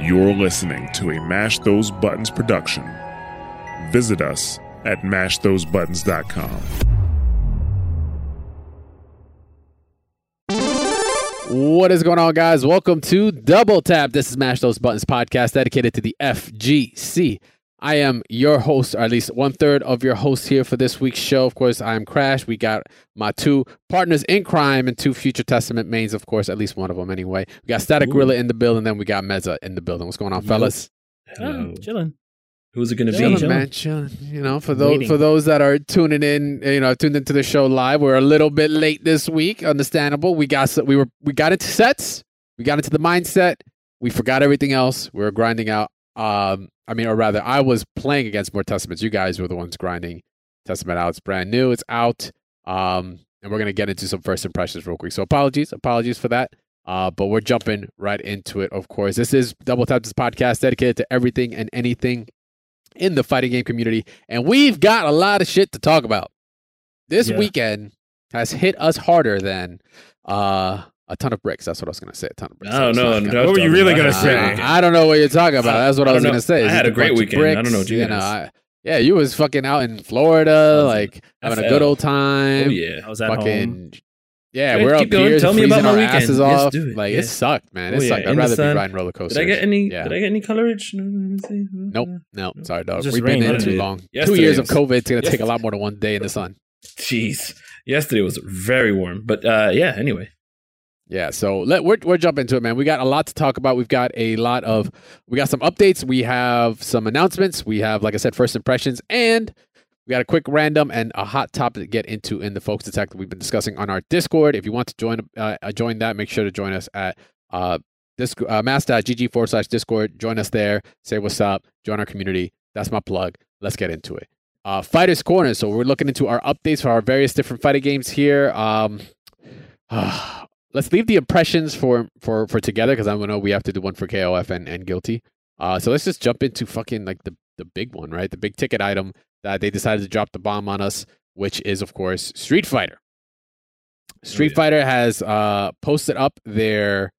You're listening to a Mash Those Buttons production. Visit us at mashthosebuttons.com. What is going on, guys? Welcome to Double Tap. This is Mash Those Buttons podcast dedicated to the FGC. I am your host, or at least one third of your host here for this week's show. Of course, I am Crash. We got my two partners in crime and two Future Testament mains, of course, at least one of them anyway. We got Static Ooh. Gorilla in the building, then we got Mezza in the building. What's going on, Yup. fellas? Hello. Oh, chilling. Who's it going to be? Chilling, chilling. man, chilling. You know, for those Waiting. for those that are tuning in, you know, tuned into the show live, we're a little bit late this week. Understandable. We got we were we got into sets, we got into the mindset. We forgot everything else. We were grinding out. Um, I mean, or rather, I was playing against more testaments. You guys were the ones grinding testament out. It's brand new. It's out. Um, and we're gonna get into some first impressions real quick. So apologies, apologies for that. Uh, but we're jumping right into it. Of course, this is Double Tap this podcast dedicated to everything and anything in the fighting game community, and we've got a lot of shit to talk about. This Yeah. weekend has hit us harder than uh, a ton of bricks. That's what I was gonna say. A ton of bricks. I don't know. it's not no, What were you really gonna say? I, a I, I don't know what you're talking about. That's what I, I was gonna know. say. I had a great bunch of weekend. I don't know bricks, what you know, I- yeah, you was fucking out in Florida, was- like having a good old time. Oh yeah. I was at home. fucking. Yeah, Go we're ahead, up going. here Tell me freezing about my our weekend. asses Let's off. do it. Like Yeah. it sucked, man. It Oh, yeah. sucked. I'd In rather be riding roller coasters. Did I get any? Yeah. Did I get any colorage? Nope, no, sorry, dog. We've been in too Yesterday- long. Two yesterday years of COVID. It's gonna take a lot more than one day in the sun. Jeez. Yesterday was very warm, but uh, yeah. Anyway, Yeah, so let we're we're jumping into it, man. We got a lot to talk about. We've got a lot of we got some updates. We have some announcements. We have, like I said, first impressions, and we got a quick random and a hot topic to get into in the Focus Attack that we've been discussing on our Discord. If you want to join uh, uh, join that, make sure to join us at uh uh, mash.gg forward slash Discord. Join us there. Say what's up. Join our community. That's my plug. Let's get into it. Uh, Fighters Corner. So we're looking into our updates for our various different fighting games here. Um, let's leave the impressions for for for together because I know we have to do one for KOF and, and guilty. Uh, so let's just jump into fucking like the the big one, right? The big ticket item that they decided to drop the bomb on us, which is of course Street Fighter. Street yeah. Fighter has uh posted up their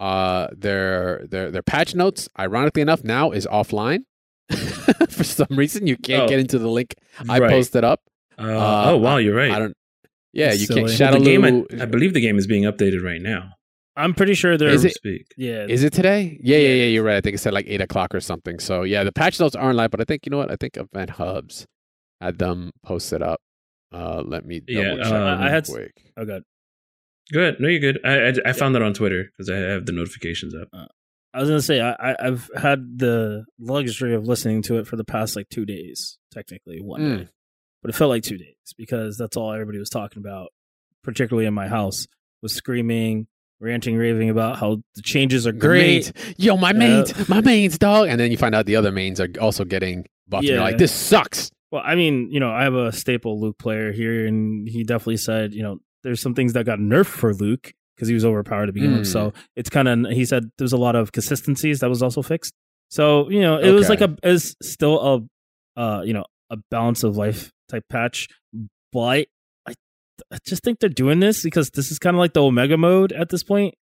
uh their their their patch notes. Ironically enough, now is offline. for some reason, you can't Oh. get into the link I Right. posted up. Uh, Uh, oh wow, you're right. I don't. Yeah, That's you can't. silly. Shadow the game, I, I believe the game is being updated right now. I'm pretty sure they're. Is As we it- Speak. Yeah. Is it today? Yeah, yeah, Yeah. yeah. You're right. I think it said like eight o'clock or something. So yeah, the patch notes aren't live, but I think you know what? I think Event Hubs had them posted up. Uh, let me double Yeah, check. um, I had- real quick. oh god. Good. No, you're good. I I, I found that on Twitter because I have the notifications up. I was gonna say I, I I've had the luxury of listening to it for the past like two days, technically one Mm. But it felt like two days because that's all everybody was talking about, particularly in my house, was screaming, ranting, raving about how the changes are great. Yo, my Yeah. mains, my mains, dog. And then you find out the other mains are also getting buffed. And you're like, this sucks. Well, I mean, you know, I have a staple Luke player here, and he definitely said, you know, there's some things that got nerfed for Luke because he was overpowered to begin with. Mm. So it's kind of he said there's a lot of consistencies that was also fixed. So you know, it was like a is still a uh you know a balance of life type patch, but I I just think they're doing this because this is kind of like the Omega mode at this point.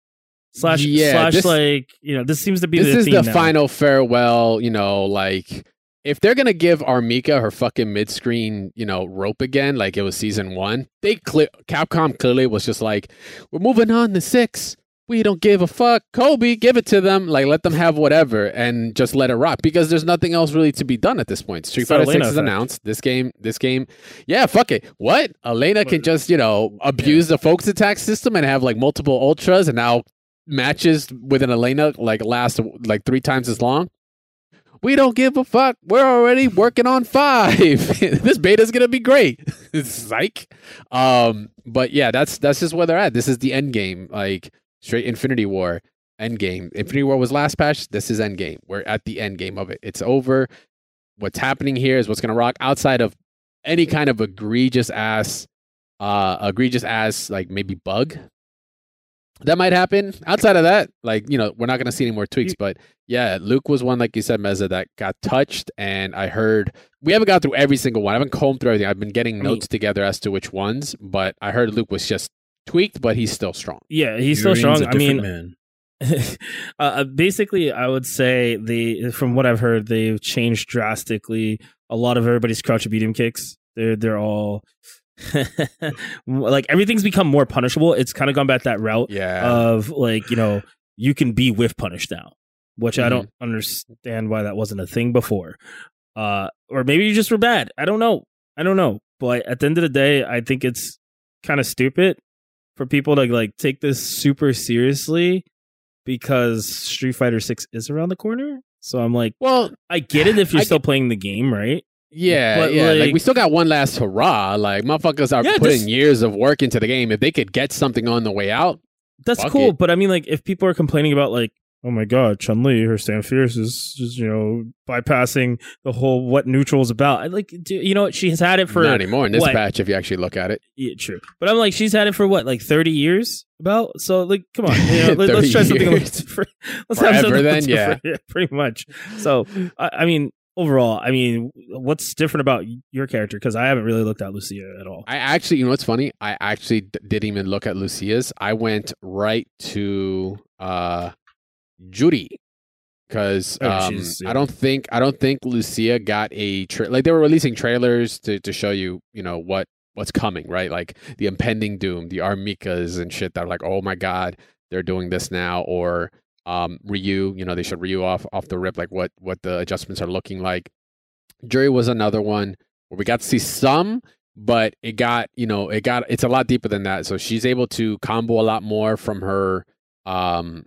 Slash Yeah, slash this- like you know this seems to be This the is the now. final farewell. You know, like if they're gonna give R. Mika her fucking mid screen, you know, rope again, like it was season one, they cle Capcom clearly was just like, we're moving on to six. We don't give a fuck. Kobe, give it to them. Like, let them have whatever and just let it rock because there's nothing else really to be done at this point. Street Fighter 6 is announced. This game, this game, yeah, fuck it. What? Elena can just, you know, abuse the focus attack system and have like multiple ultras and now matches with an Elena like last like three times as long. We don't give a fuck. We're already working on five. this beta is gonna be great. Psych. Um, but yeah, that's that's just where they're at. This is the end game. Like straight Infinity War end game. Infinity War was last patch. This is end game. We're at the end game of it. It's over. What's happening here is what's gonna rock outside of any kind of egregious ass uh egregious ass like maybe bug that might happen. Outside of that, like you know, we're not going to see any more tweaks. But yeah, Luke was one, like you said, Mezza, that got touched, and I heard we haven't got through every single one. I haven't combed through everything. I've been getting mean- notes together as to which ones, but I heard Luke was just tweaked, but he's still strong. Yeah, he's still strong. a I mean, man. uh, basically, I would say the from what I've heard, they've changed drastically. A lot of everybody's crouch medium kicks. They're they're all like everything's become more punishable. It's kind of gone back that route Yeah. of like you know you can be whiff punished now, which I Mhm. don't understand why that wasn't a thing before. Uh, or maybe you just were bad. I don't know. I don't know. But at the end of the day, I think it's kind of stupid for people to like take this super seriously because Street Fighter Six is around the corner. So I'm like, well, I get it if you're I still playing the game, right? yeah, But, yeah. Like, like- we still got one last hurrah. Like motherfuckers are Yeah, putting just- years of work into the game. If they could get something on the way out, That's cool. it. But I mean, like, if people are complaining about like, oh my god, Chun Li, her stand fierce is just you know bypassing the whole what neutral is about. I like, do, you know, what? she has had it for not anymore in this what? patch. If you actually look at it, Yeah, true. But I'm like, she's had it for what, like 30 years? About so, like, come on, you know, let, us try something. years. For, let's Forever have something then, different. yeah, pretty much. So, I, I mean, overall, I mean, what's different about your character? Because I haven't really looked at Lucia at all. I actually, you know what's funny? I actually d- didn't even look at Lucia's. I went right to uh Juri because Oh, um, I don't think I don't think Lucia got a tra- like they were releasing trailers to to show you you know what what's coming right like the impending doom the R. Mikas and shit that are like oh my god they're doing this now or um Ryu you know they showed Ryu off off the rip like what what the adjustments are looking like. Juri was another one where we got to see some but it got you know it got it's a lot deeper than that so she's able to combo a lot more from her um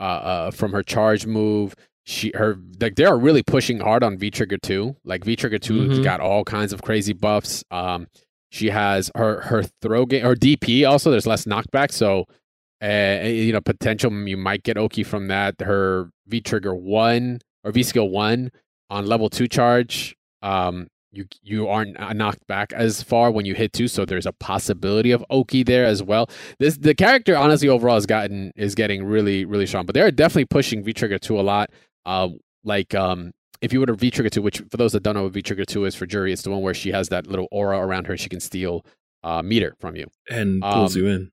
uh, uh from her charge move. She her like they are really pushing hard on v trigger 2 like v trigger 2 has Mhm. got all kinds of crazy buffs. Um she has her her throw game her dp also there's less knockback so uh, you know potential you might get oki from that. Her v trigger 1 or v skill 1 on level 2 charge um you you aren't knocked back as far when you hit two, so there's a possibility of Oki there as well. This the character honestly overall has gotten is getting really really strong, but they're definitely pushing V Trigger two a lot. Uh, like um, if you were to V Trigger two, which for those that don't know what V Trigger two is for Juri, it's the one where she has that little aura around her, she can steal uh meter from you and pulls Um, you in.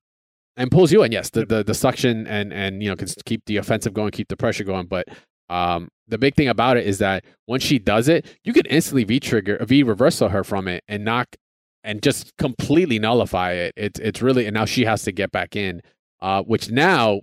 and pulls you in. Yes, the, the the suction and and you know can keep the offensive going, keep the pressure going. But um, the big thing about it is that once she does it, you can instantly V trigger, V reversal her from it and knock and just completely nullify it. It's it's really and now she has to get back in, uh, which now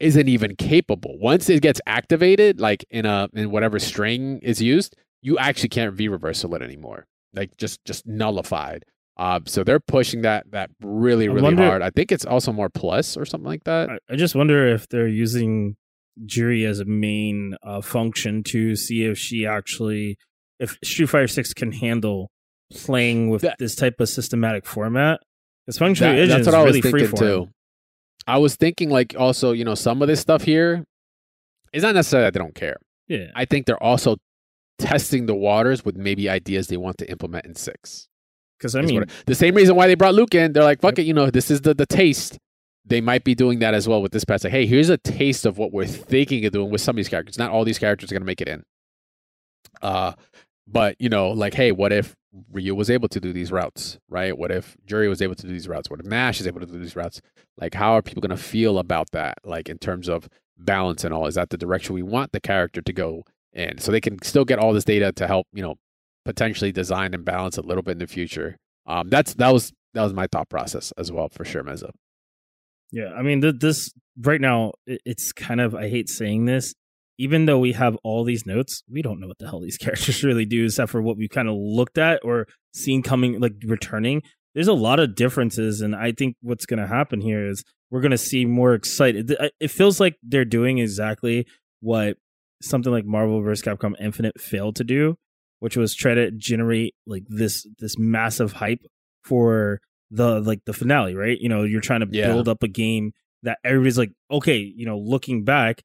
isn't even capable. Once it gets activated, like in a in whatever string is used, you actually can't V reversal it anymore. Like just just nullified. Uh, so they're pushing that that really I really wonder- hard. I think it's also more plus or something like that. I, I just wonder if they're using Juri as a main uh, function to see if she actually, if Street Fighter Six can handle playing with That- this type of systematic format. Because Functional That- that's is what I was really thinking too. I was thinking like also you know some of this stuff here is not necessarily that they don't care. Yeah, I think they're also testing the waters with maybe ideas they want to implement in six. because I mean, the same reason why they brought Luke in. They're like, fuck it, you know, this is the the taste. They might be doing that as well with this patch. Like, hey, here's a taste of what we're thinking of doing with some of these characters. Not all these characters are gonna make it in. Uh, but you know, like, hey, what if Ryu was able to do these routes, right? What if Juri was able to do these routes? What if Nash is able to do these routes? Like, how are people gonna feel about that? Like, in terms of balance and all, is that the direction we want the character to go in? So they can still get all this data to help, you know, potentially design and balance a little bit in the future. Um, that's that was that was my thought process as well for sure, Mezza. Yeah, I mean, th- this right now, it, it's kind of, I hate saying this, even though we have all these notes, we don't know what the hell these characters really do, except for what we've kind of looked at or seen coming, like returning. There's a lot of differences, and I think what's going to happen here is we're going to see more excited. It feels like they're doing exactly what something like Marvel vs. Capcom Infinite failed to do, which was try to generate like this this massive hype for the like the finale, right? You know, you're trying to Yeah. build up a game that everybody's like, okay, you know, looking back,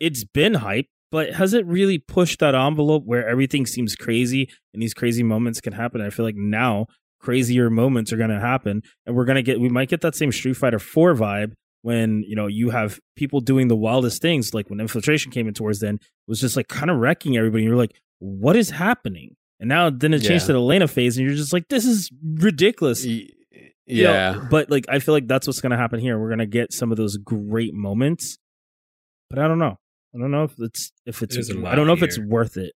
it's been hype, but has it really pushed that envelope where everything seems crazy and these crazy moments can happen? I feel like now crazier moments are going to happen and we're going to get we might get that same Street Fighter 4 vibe when, you know, you have people doing the wildest things like when Infiltration came in towards then, it was just like kind of wrecking everybody. You're like, what is happening? And now then it changed Yeah. to the Lena phase and you're just like, this is ridiculous. Y- You know, Yeah, but like I feel like that's what's gonna happen here. We're gonna get some of those great moments but I don't know. I don't know if it's if it's. I don't know if it's worth it.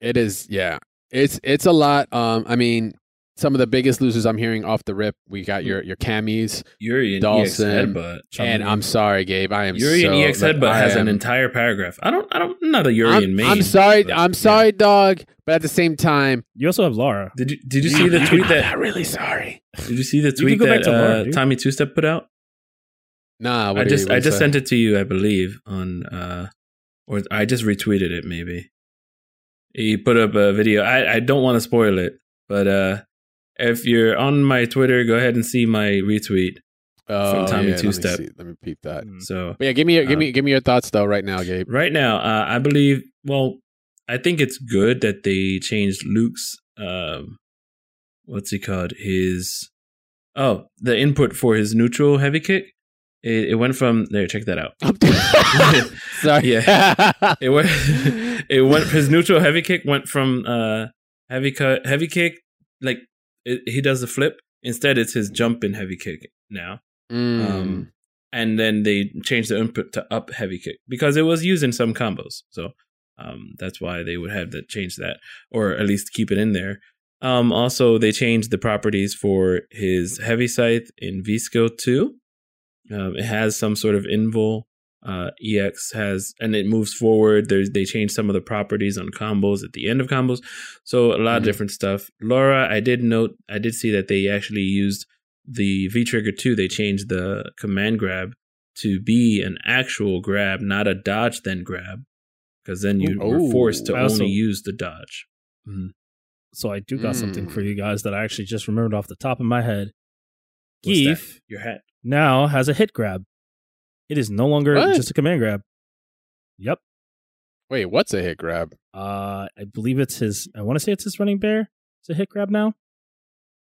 It is, yeah. It's it's a lot. Um, I mean, some of the biggest losers I'm hearing off the rip. We got your your Cammys, Yuri and Dawson, EX Headbutt. and I'm sorry, Gabe. I am Urien so, and EX Headbutt I has an am- entire paragraph. I don't. I don't. I'm not a Urien I'm, and main. I'm sorry. but, I'm yeah. sorry, dog. But at the same time, You also have Laura. Did you Did you see the tweet that? I'm that? really sorry. Did you see the tweet that to Laura, uh. Tommy Two Step put out? Nah, what I just you- I just say? sent it to you, I believe, on uh, or I just retweeted it. Maybe he put up a video. I I don't want to spoil it, but uh, if you're on my Twitter, go ahead and see my retweet. Oh, Tommy yeah, let me Two-Step. see. Let me peep that. Mm. So But yeah, give me your, give Um, me give me your thoughts though right now, Gabe. right now, uh, I believe. Well, I think it's good that they changed Luke's. Um, what's he called? His oh, the input for his neutral heavy kick. It, it went from there. Check that out. sorry. Yeah. It went. it went. His neutral heavy kick went from uh heavy cut heavy kick like it, he does the flip. Instead, it's his jump in heavy kick now. Mm. Um, and then they changed the input to up heavy kick because it was used in some combos. So um, that's why they would have to change that, or at least keep it in there. Um, also, they changed the properties for his heavy scythe in V skill two. Um, it has some sort of invul. Uh, EX has, and it moves forward. There's they change some of the properties on combos at the end of combos, so a lot of Mhm. different stuff. Laura, I did note, I did see that they actually used the V Trigger 2, they changed the command grab to be an actual grab, not a dodge then grab. Because then you Ooh. were forced to I also- only use the dodge. Mhm. So I do got something Mm. for you guys that I actually just remembered off the top of my head. Gief Your hat. now has a hit grab. It is no longer What? just a command grab. Yep. Wait, what's a hit grab? Uh, I believe it's his. I want to say it's his running bear. It's a hit grab now,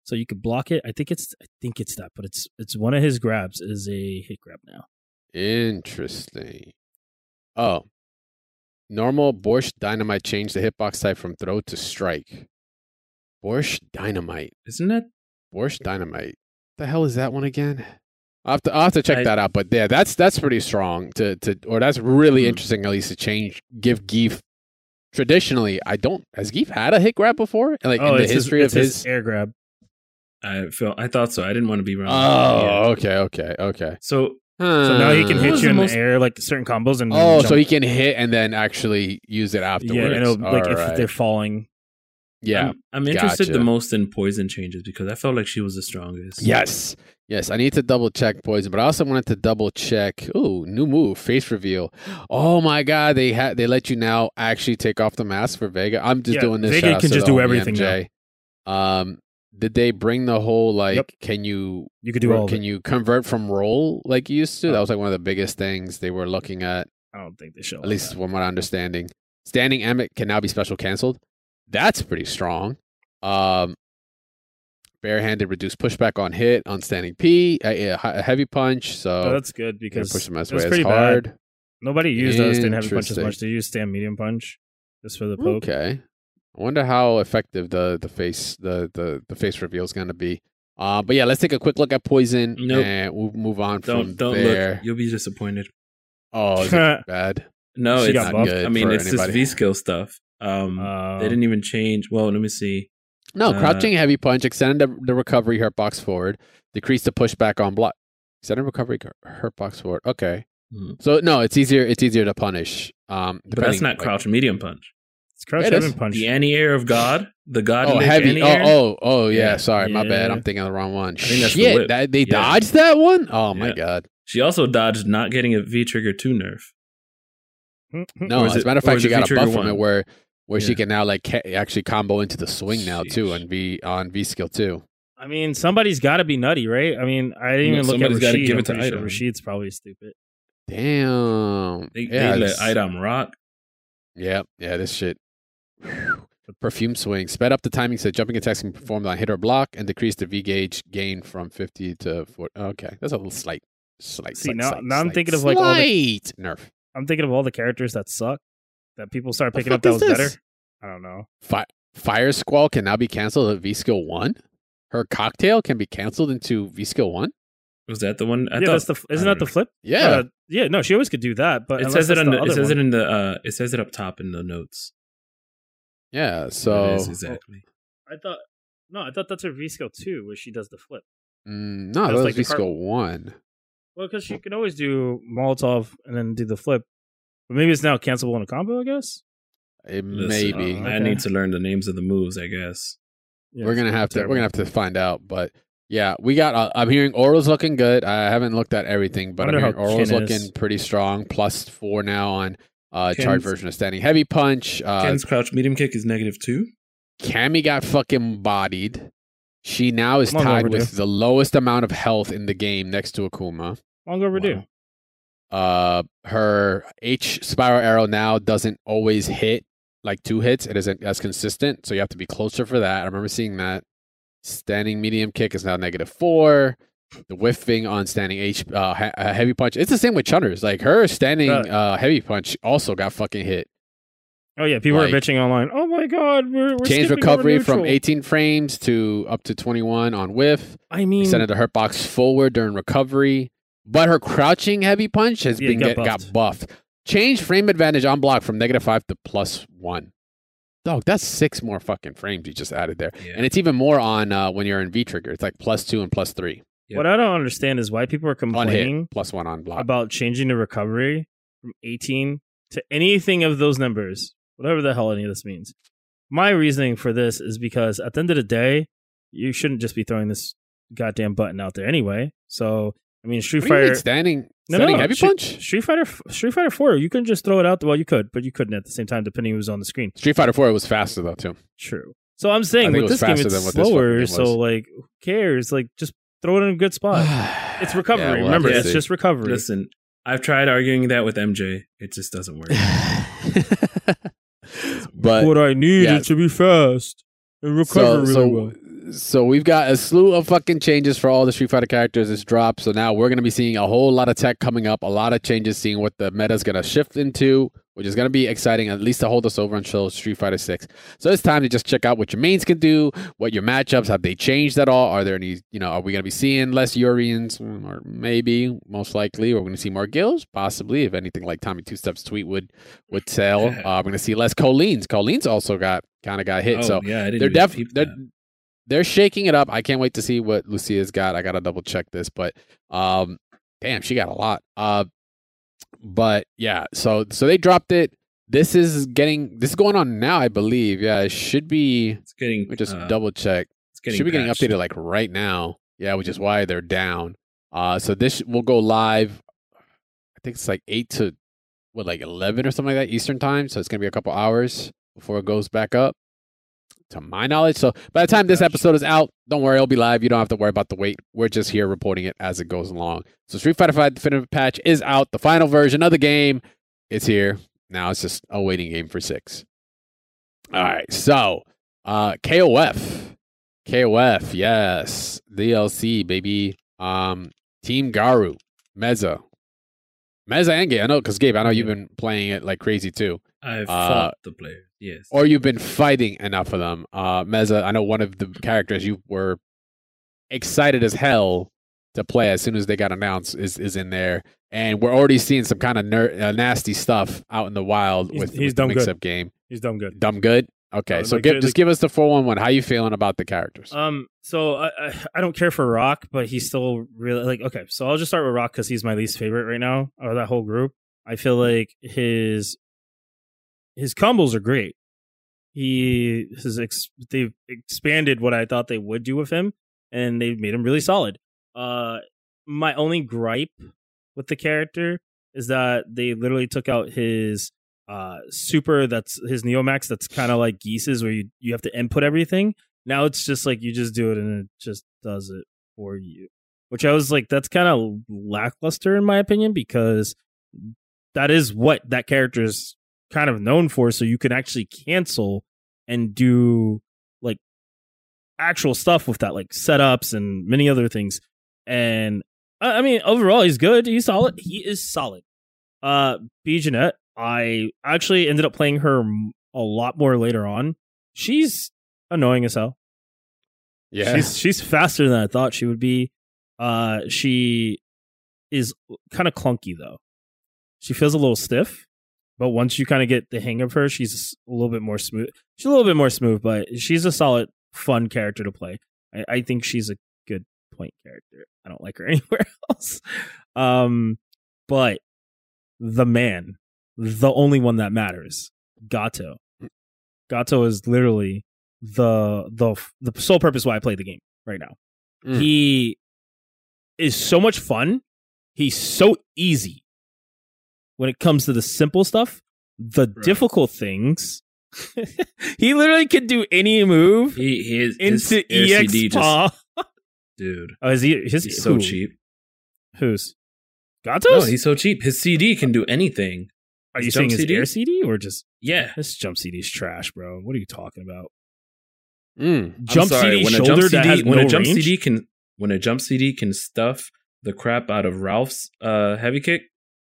so you could block it. I think it's. I think it's that, but it's it's one of his grabs is a hit grab now. Interesting. Oh, normal Borscht Dynamite changed the hitbox type from throw to strike. Borscht Dynamite. Isn't it? Borscht Dynamite. The hell is that one again? I'll have to, I'll have to check I- that out. But yeah, that's that's pretty strong to to or that's really Hmm. interesting at least to change give Gief traditionally I don't has Gief had a hit grab before? Like in the Oh, it's history his, of it's his, air grab. I felt. I thought so. I didn't want to be wrong. Oh, okay, okay, okay. So So now he can hit was you the in most- the air like certain combos and Oh, jump. so he can hit and then actually use it afterwards. yeah, and it'll, like All if they're falling. Yeah. I'm, I'm interested gotcha. the most in poison changes because I felt like she was the strongest. Yes. Yes, I need to double check poison, but I also wanted to double check. Ooh, new move, face reveal. Oh my god, they had they let you now actually take off the mask for Vega. I'm just Yeah, doing this. Vega can just do everything MJ. Um, did they bring the whole like? Yep. Can you You could do all. Can you convert from roll like you used to? Oh. That was like one of the biggest things they were looking at. I don't think they show. At least from what I'm understanding. Standing Emmett can now be special canceled. That's pretty strong. Um, barehanded reduced pushback on hit on standing P, a, a heavy punch. So Oh, that's good because push him as it was way as pretty bad. hard. nobody used those. Didn't have a punch as Interesting. much. They used stand medium punch just for the poke. Okay. I wonder how effective the the face the the, the face reveal is going to be. Uh, but yeah, let's take a quick look at poison Nope. and we'll move on Don't from don't there. look. You'll be disappointed. Oh, is it bad? No, She it's Not buffed. good. I mean, for it's anybody. this V skill stuff. Um, Uh, they didn't even change. Well, let me see. No, Uh, crouching heavy punch, extend the, the recovery hurt box forward, decrease the pushback on block. Extended recovery hurt box forward. Okay. Hmm. So no, it's easier it's easier to punish. Um But that's depending, not like- crouch medium punch. It's crouch It is. heaven punch. The anti-air of God, the God. Oh, heavy. Oh, oh, oh, yeah. Yeah. Sorry, my bad. I'm thinking of the wrong one. think that's the Shit, whip. that, they Yeah. dodged that one. Oh my Yeah. god. She also dodged not getting a V trigger two nerf. No, as a matter of fact, is she got a V-trigger buff from one? it where where she can now like ca- actually combo into the swing now too Sheesh. on V on V skill too. I mean, somebody's got to be nutty, right? I mean, I didn't even look at Rashid. give it to pretty sure Rashid's probably stupid. Damn. They, yeah, they let this- rock. Yeah, yeah, this shit. The perfume swing sped up the timing so jumping attacks can be performed on hit or block and decreased the V gauge gain from 50 to 40. Okay, that's a little slight, slight. See, slight, now- slight, now I'm slight, thinking of, like, all the- nerf. I'm thinking of all the characters that suck that people start picking up fuck that was is better. I don't know. Fi- Fire Squall can now be canceled at V skill one. Her cocktail can be canceled into V skill one. Was that the one? I yeah, thought- that's the isn't that the flip? Yeah. Uh, yeah. No, she always could do that, but. It says it on the the. It other says it in the. uh It says it up top in the notes. yeah. So it is exactly. I thought no, I thought that's her V skill two, where she does the flip. mm, no, That's that was like the V-Skill one. Well, because she can always do Molotov and then do the flip, but maybe it's now cancelable in a combo. I guess. It Listen, maybe. uh, I need to learn the names of the moves. I guess. Yeah, we're gonna it's have to terrible. we're gonna have to find out but yeah we got uh, i'm hearing Oro's looking good i haven't looked at everything but i'm Wonder hearing how Oro's looking is. pretty strong plus four now on uh Ken's- charge version of standing heavy punch uh Ken's crouch medium kick is negative two. Cammy got fucking bodied she now is tied overdue. with the lowest amount of health in the game next to akuma long overdue. Uh her h spiral arrow now doesn't always hit like two hits. It isn't as consistent so you have to be closer for that. I remember seeing that. Standing medium kick is now negative four. The whiffing on standing h uh, ha- uh, heavy punch it's the same with chunners. Like her standing Uh, heavy punch also got fucking hit. Oh yeah, people Like- are bitching online. Oh my god, we're, we're change recovery from 18 frames to up to 21 on whiff. I mean, extended the hurt box forward during recovery, but her crouching heavy punch has Yeah, been got get, got buffed. buffed. Change frame advantage on block from negative five to plus one. Dog, that's six more fucking frames you just added there, Yeah. and it's even more on uh, when you're in V trigger. It's like plus two and plus three what I don't understand is why people are on complaining hit, plus one on block. about changing the recovery from 18 to anything of those numbers, whatever the hell any of this means. My reasoning for this is because at the end of the day, you shouldn't just be throwing this goddamn button out there anyway. So, I mean, Street What do mean, Fighter, standing, No, standing no, heavy Street- punch. Street Fighter, Street Fighter Four, you couldn't just throw it out. Well, you could, but you couldn't at the same time, depending who was on the screen. Street Fighter Four it was faster though too. True. So I'm saying with this game, faster it's than what this fucking slower. game So like, who cares? Like, just throw it in a good spot. It's recovery. Yeah, we'll Remember, to it's see. just recovery. Listen, I've tried arguing that with MJ. It just doesn't work. but what I need yeah. is to be fast and recover so, really so, well. So we've got a slew of fucking changes for all the Street Fighter characters that's dropped. So now we're going to be seeing a whole lot of tech coming up, a lot of changes, seeing what the meta is going to shift into, which is going to be exciting, at least to hold us over until Street Fighter 6. So it's time to just check out what your mains can do, what your matchups, have they changed at all? Are there any, you know, are we going to be seeing less Uriens? Mm, Or maybe, most likely, we're going to see more Gills, possibly, if anything like Tommy Two Steps tweet would, would tell. uh, we're going to see less Kolins. Kolins also got, kind of got hit. oh, so yeah, they're definitely they're. They're shaking it up. I can't wait to see what Lucia's got. I gotta double check this, but um, damn, she got a lot. Uh, but yeah, so so they dropped it. This is getting this is going on now, I believe. Yeah, it should be. It's getting. Let me just uh, double check. It's getting should be getting updated like right now. Yeah, which is why they're down. Uh, so this will go live. I think it's like eight to what, like eleven or something like that Eastern time. So it's gonna be a couple hours before it goes back up. To my knowledge, so by the time this episode is out, don't worry, it'll be live. You don't have to worry about the wait. We're just here reporting it as it goes along. So Street Fighter V Definitive Patch is out. The final version of the game is here. Now it's just a waiting game for six. All right, so uh, KOF, KOF, yes, DLC baby. Um, Team Garou, Mezza, Mezza and Gabe. I know because Gabe, I know you've been playing it like crazy too, I've uh, fought the players. Yes. or you've been fighting enough of them. Uh, Mezza, I know one of the characters you were excited as hell to play as soon as they got announced is is in there, and we're already seeing some kind of ner- uh, nasty stuff out in the wild He's- with, he's with the dumb good. mix-up game. He's dumb good. Dumb good. Okay, Uh, so like, give, uh, just give us the four one one. How you feeling about the characters? Um, so I, I I don't care for Rock, but he's still really like okay. So I'll just start with Rock because he's my least favorite right now out of that whole group. I feel like his his combos are great. He has ex- they've expanded what I thought they would do with him, and they've made him really solid. Uh, my only gripe with the character is that they literally took out his uh super that's his neomax that's kind of like geese's where you you have to input everything now it's just like you just do it and it just does it for you which i was like that's kind of lackluster in my opinion because that is what that character is kind of known for so you can actually cancel and do like actual stuff with that like setups and many other things. And i I mean overall he's good. He's solid. He is solid. Uh B. Jenet, i actually ended up playing her a lot more later on. She's annoying as hell. Yeah, She's she's faster than I thought she would be. Uh, she is kind of clunky though. She feels a little stiff, but once you kind of get the hang of her, she's a little bit more smooth. She's a little bit more smooth, but she's a solid, fun character to play. I, I think she's a good point character. I don't like her anywhere else. Um, but the man, the only one that matters, Gato. Gato is literally the the the sole purpose why I play the game right now. Mm. He is so much fun. He's so easy when it comes to the simple stuff. The Right. difficult things, he literally could do any move He he is into air EX just paw. dude. Oh, is he? His He's so cheap. Who's? No, Gatos? he's so cheap. His CD can do anything. Are his you jump saying his CD? air CD or just Yeah. this jump CD is trash, bro? What are you talking about? Mm. Jump sorry, CD when a shoulder jump that CD has when no a jump range? CD can when a jump CD can stuff the crap out of Ralph's uh heavy kick.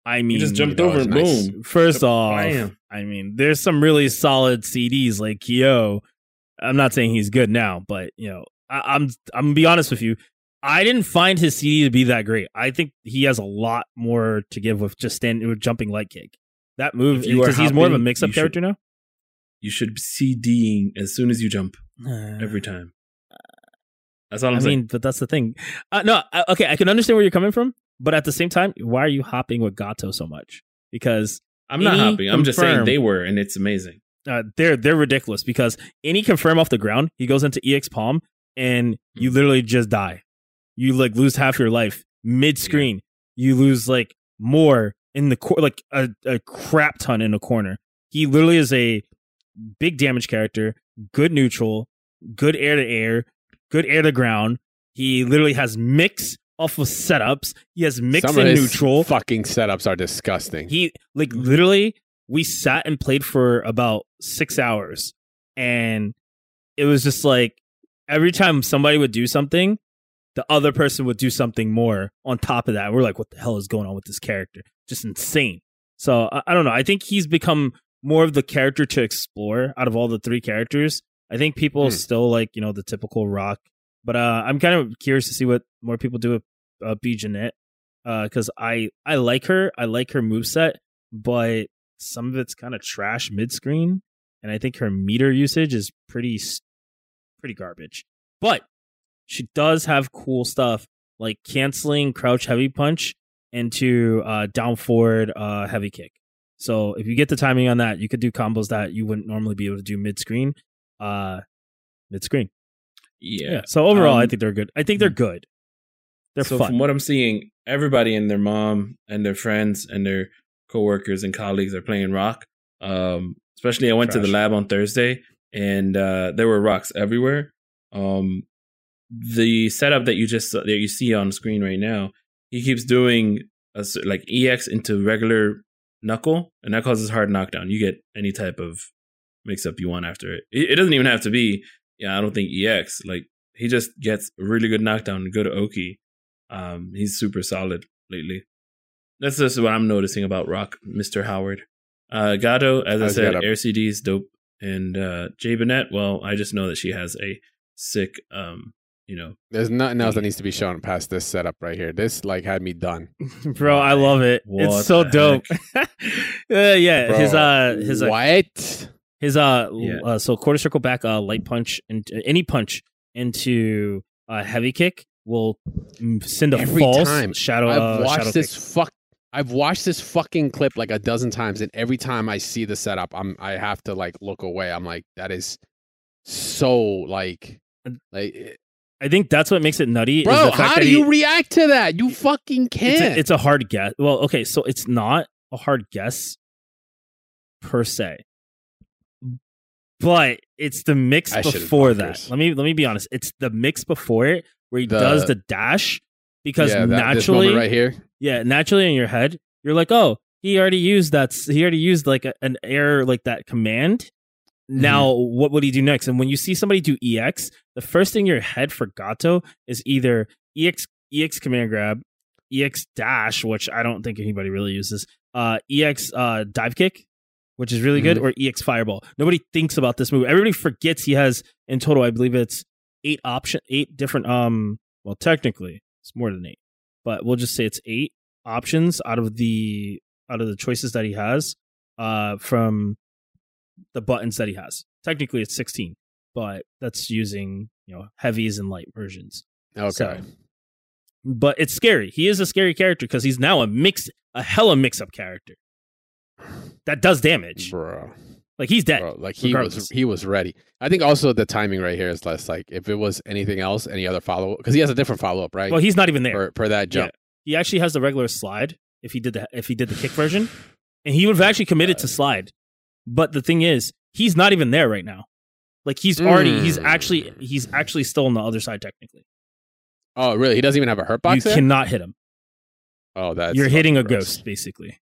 I mean, He just jumped over and nice. boom. First off, Bam. I mean, there's some really solid CDs like Kyo. I'm not saying he's good now, but you know, I, I'm I'm gonna be honest with you. I didn't find his CD to be that great. I think he has a lot more to give with just stand with jumping light kick. That move you because he's more of a mix-up you should- character now. You should CDing as soon as you jump every time. That's all I'm I saying. mean, but that's the thing. Uh, no, uh, okay, I can understand where you're coming from, but at the same time, why are you hopping with Gato so much? Because I'm not hopping. I'm just saying they were, and it's amazing. uh, they're they're ridiculous. Because any confirm off the ground, he goes into EX Palm, and Hmm. you literally just die. You like lose half your life mid screen. You lose like more in the cor- like a, a crap ton in the corner. He literally is a big damage character, good neutral, good air to air, good air to ground. He literally has mix off of setups. He has mix Some and neutral. fucking setups are disgusting. He like literally we sat and played for about six hours and it was just like every time somebody would do something, the other person would do something more on top of that. We're like, what the hell is going on with this character? Just insane. So I, I don't know. I think he's become more of the character to explore out of all the three characters. I think people Hmm. still like, you know, the typical rock. But uh, I'm kind of curious to see what more people do with uh, B. Jenet because I I like her. I like her moveset, but some of it's kind of trash mid screen, and I think her meter usage is pretty pretty garbage. But she does have cool stuff like canceling crouch heavy punch into uh, down forward uh, heavy kick. So if you get the timing on that, you could do combos that you wouldn't normally be able to do mid screen. Uh, mid screen. Yeah. Yeah. So overall, I Um, think they're good. I think they're good. They're so fun. from what I'm seeing, everybody and their mom and their friends and their coworkers and colleagues are playing rock. Um, especially I went to the lab on Thursday and uh, there were rocks everywhere. Um, the setup that you just that you see on screen right now, he keeps doing a, like EX into regular knuckle, and that causes hard knockdown. You get any type of mix up you want after it. It, it doesn't even have to be. Yeah, I don't think EX. Like he just gets a really good knockdown, good Oki. Um, he's super solid lately. That's just what I'm noticing about Rock, Mr. Howard. Uh, Gato, as I How's said, Gato? Air CD is dope. And uh, Jay Bennett, well, I just know that she has a sick, um, you know, There's nothing else that needs to be shown past this setup right here. This like had me done. Bro, I love it. What it's so dope. uh, yeah, his Bro, uh his uh, what? his uh, Yeah. uh so quarter circle back uh light punch and any punch into uh heavy kick will mm, send a Every false time. shadow I've uh, watched shadow this fuck. I've watched this fucking clip like a dozen times, and every time I see the setup, I'm I have to like look away. I'm like, that is so like like I think that's what makes it nutty. is bro. the fact How do he- you react to that? You fucking can't. a, it's a hard guess. Well, okay, so it's not a hard guess per se, but it's the mix I before that. Let me let me be honest. It's the mix before it where he The- does the dash because yeah, naturally, right here. yeah, naturally in your head, you're like, oh, he already used that. He already used like a, an air like that command. Mm-hmm. Now, what would he do next? And when you see somebody do EX, the first thing in your head for Gato is either EX EX command grab, EX dash, which I don't think anybody really uses, uh, EX uh, dive kick, which is really good, Mm-hmm. or EX fireball. Nobody thinks about this move. Everybody forgets he has in total, I believe it's eight option, eight different. Um, well, technically, It's more than eight, but we'll just say it's eight options out of the out of the choices that he has uh, from the buttons that he has. Technically, it's sixteen, but that's using you know heavies and light versions. Okay. So- But it's scary. He is a scary character because he's now a mix, a hella mix up character that does damage. Bro. Like he's dead. Bro, like he was he was ready. I think also the timing right here is less like if it was anything else, any other follow up because he has a different follow up, right? Well, he's not even there. for, per that jump. He actually has the regular slide if he did the if he did the kick version, and he would have actually committed to slide. But the thing is, he's not even there right now. Like he's already he's Mm. actually he's actually still on the other side technically. Oh, really? He doesn't even have a hurt box. you there? cannot hit him. oh, that's You're hitting a ghost basically.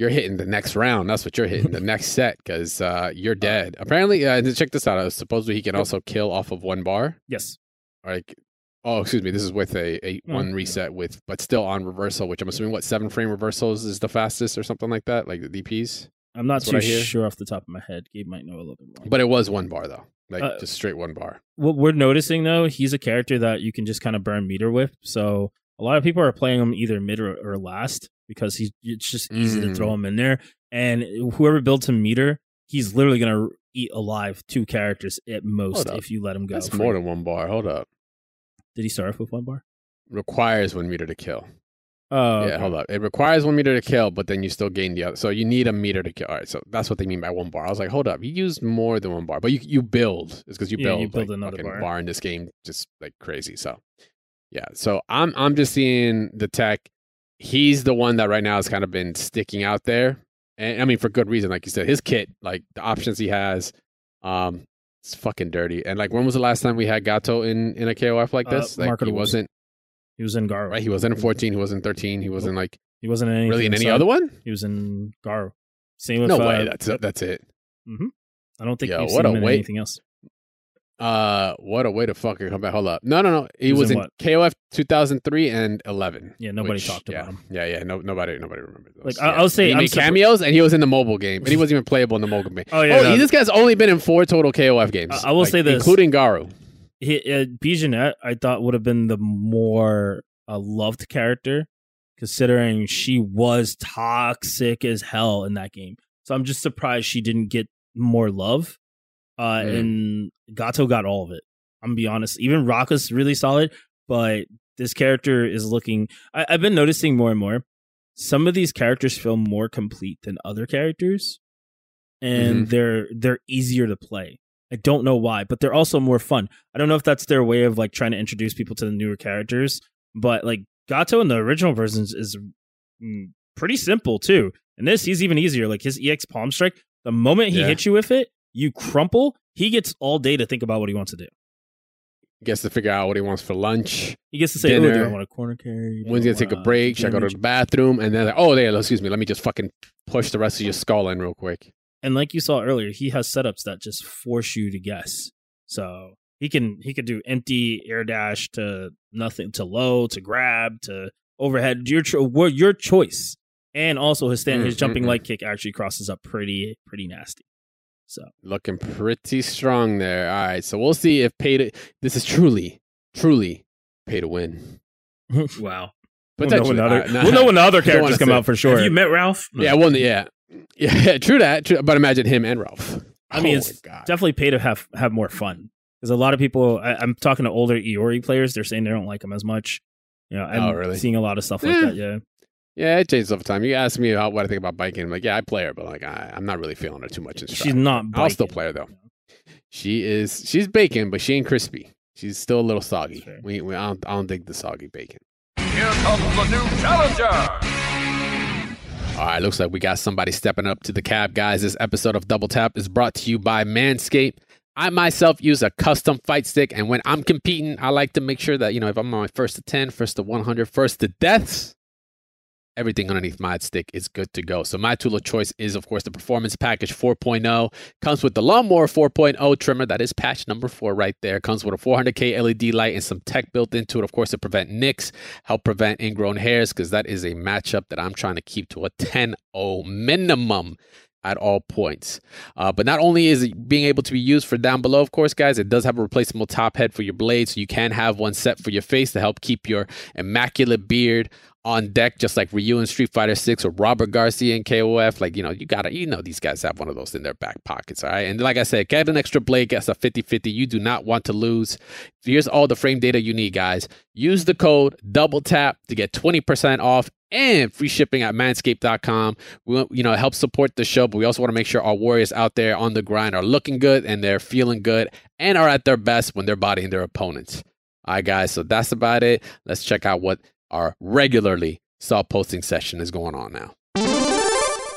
You're hitting the next round. That's what you're hitting. the next set because uh, you're dead. Apparently, uh, check this out. Uh, supposedly, he can also kill off of one bar. Yes. Like, oh, excuse me. This is with a, a Oh, one reset with, but still on reversal. Which I'm assuming what seven frame reversals is the fastest or something like that, like the DPs. I'm not That's too sure off the top of my head. Gabe might know a little bit more. But it was one bar though, like Uh, just straight one bar. what we're noticing though, he's a character that you can just kind of burn meter with. So a lot of people are playing him either mid or, or last because he's it's just easy to Mm. throw him in there. And whoever builds him meter, he's literally gonna eat alive two characters at most if you let him go. That's more than one bar. Hold up. Did he start off with one bar? Requires one meter to kill. Oh, yeah, hold up. It requires one meter to kill, but then you still gain the other. So you need a meter to kill. All right, so that's what they mean by one bar. I was like, hold up, you use more than one bar, but you you build. It's because you Yeah, build, you build like, another fucking bar. in this game, just like crazy. So yeah, so I'm I'm just seeing the tech. He's the one that right now has kind of been sticking out there, and I mean for good reason. Like you said, his kit, like the options he has, um, it's fucking dirty. And like, when was the last time we had Gato in in a KOF like Uh, this? like he wasn't He was in Garou. right. He wasn't in 14. He wasn't in 13. He wasn't like He wasn't in really in any inside. other one. He was in Garou. Same with No uh, way. That's that's it. Mm-hmm. I don't think Yo, what a way- anything else. Uh, what a way to fucking come back. Hold up. No, no, no. He, He was was, in what? KOF 2003 and 11. Yeah, nobody which- talked yeah, about him. Yeah, yeah. No, nobody, nobody remembers. Those. Like, yeah. I'll say he I'm made cameos and he was in the mobile game, and he wasn't even playable in the mobile game. Oh yeah, oh, no, he- this guy's only been in four total KOF games. I- I will like, say this. including Garou. he, uh, B. Jenet, I thought would have been the more uh, loved character, considering she was toxic as hell in that game. So I'm just surprised she didn't get more love. Uh, Mm. And Gato got all of it. I'm gonna be honest. Even Raka's really solid, but this character is looking. I, I've been noticing more and more. Some of these characters feel more complete than other characters, and they're they're easier to play. I don't know why, but they're also more fun. I don't know if that's their way of like trying to introduce people to the newer characters, but like Gato in the original versions is mm, pretty simple too. And this, he's even easier. Like his EX Palm Strike, the moment he Yeah. hits you with it, you crumple. He gets all day to think about what he wants to do. Gets to figure out what he wants for lunch. He gets to say, "Oh, do I want a corner carry? When's he gonna take a break? Should I go to the bathroom? And then, like, oh, there. Excuse me. Let me just fucking push the rest of your skull in real quick. and like you saw earlier, he has setups that just force you to guess. So he can he could do empty air dash to nothing to low to grab to overhead. Your cho- your choice. And also his stand his jumping mm, mm. light kick actually crosses up pretty pretty nasty. So Looking pretty strong there. All right, so we'll see if pay to. This is truly, truly pay to win. Wow. we'll know when Potentially. other, All right, nah. we'll know when the other characters come say- out for sure. Have you met Ralph? No. Yeah, one. Yeah, yeah. True that. True, but imagine him and Ralph. I mean, Oh it's God. definitely pay to have have more fun because a lot of people. I, I'm talking to older Iori players. They're saying they don't like him as much. You know, I'm Oh, really? seeing a lot of stuff like Yeah. that. Yeah. Yeah, it changes over time. You ask me how, what I think about Baiken. I'm like, yeah, I play her, but like, I, I'm not really feeling her too much. In She's Strive. not. I'll still play her though. She is. She's bacon, but she ain't crispy. She's still a little soggy. We, we I, don't, I don't dig the soggy bacon. Here comes the new challenger. All right, looks like we got somebody stepping up to the cab, guys. This episode of Double Tap is brought to you by Manscaped. I myself use a custom fight stick, and when I'm competing, I like to make sure that, you know, if I'm on my first to 10, first to 100, first to deaths, everything underneath my stick is good to go. So my tool of choice is, of course, the Performance Package 4.0. Comes with the Lawnmower 4.0 trimmer. That is patch number four right there. Comes with a 400K LED light and some tech built into it, of course, to prevent nicks, help prevent ingrown hairs, because that is a matchup that I'm trying to keep to a 10-0 minimum. at all points. Uh, but not only is it being able to be used for down below, of course, guys, it does have a replaceable top head for your blade, so you can have one set for your face to help keep your immaculate beard on deck, just like Ryu in Street Fighter Six or Robert Garcia in KOF. Like, you know, you gotta, you know, these guys have one of those in their back pockets, all right? And like I said, get an extra blade, gets a 50 50. You do not want to lose. Here's all the frame data you need, guys. Use the code double tap to get 20% off and free shipping at manscaped.com. We, want- you know, help support the show, but we also want to make sure our warriors out there on the grind are looking good and they're feeling good and are at their best when they're bodying their opponents. All right, guys. So that's about it. Let's check out what our regularly self posting session is going on now.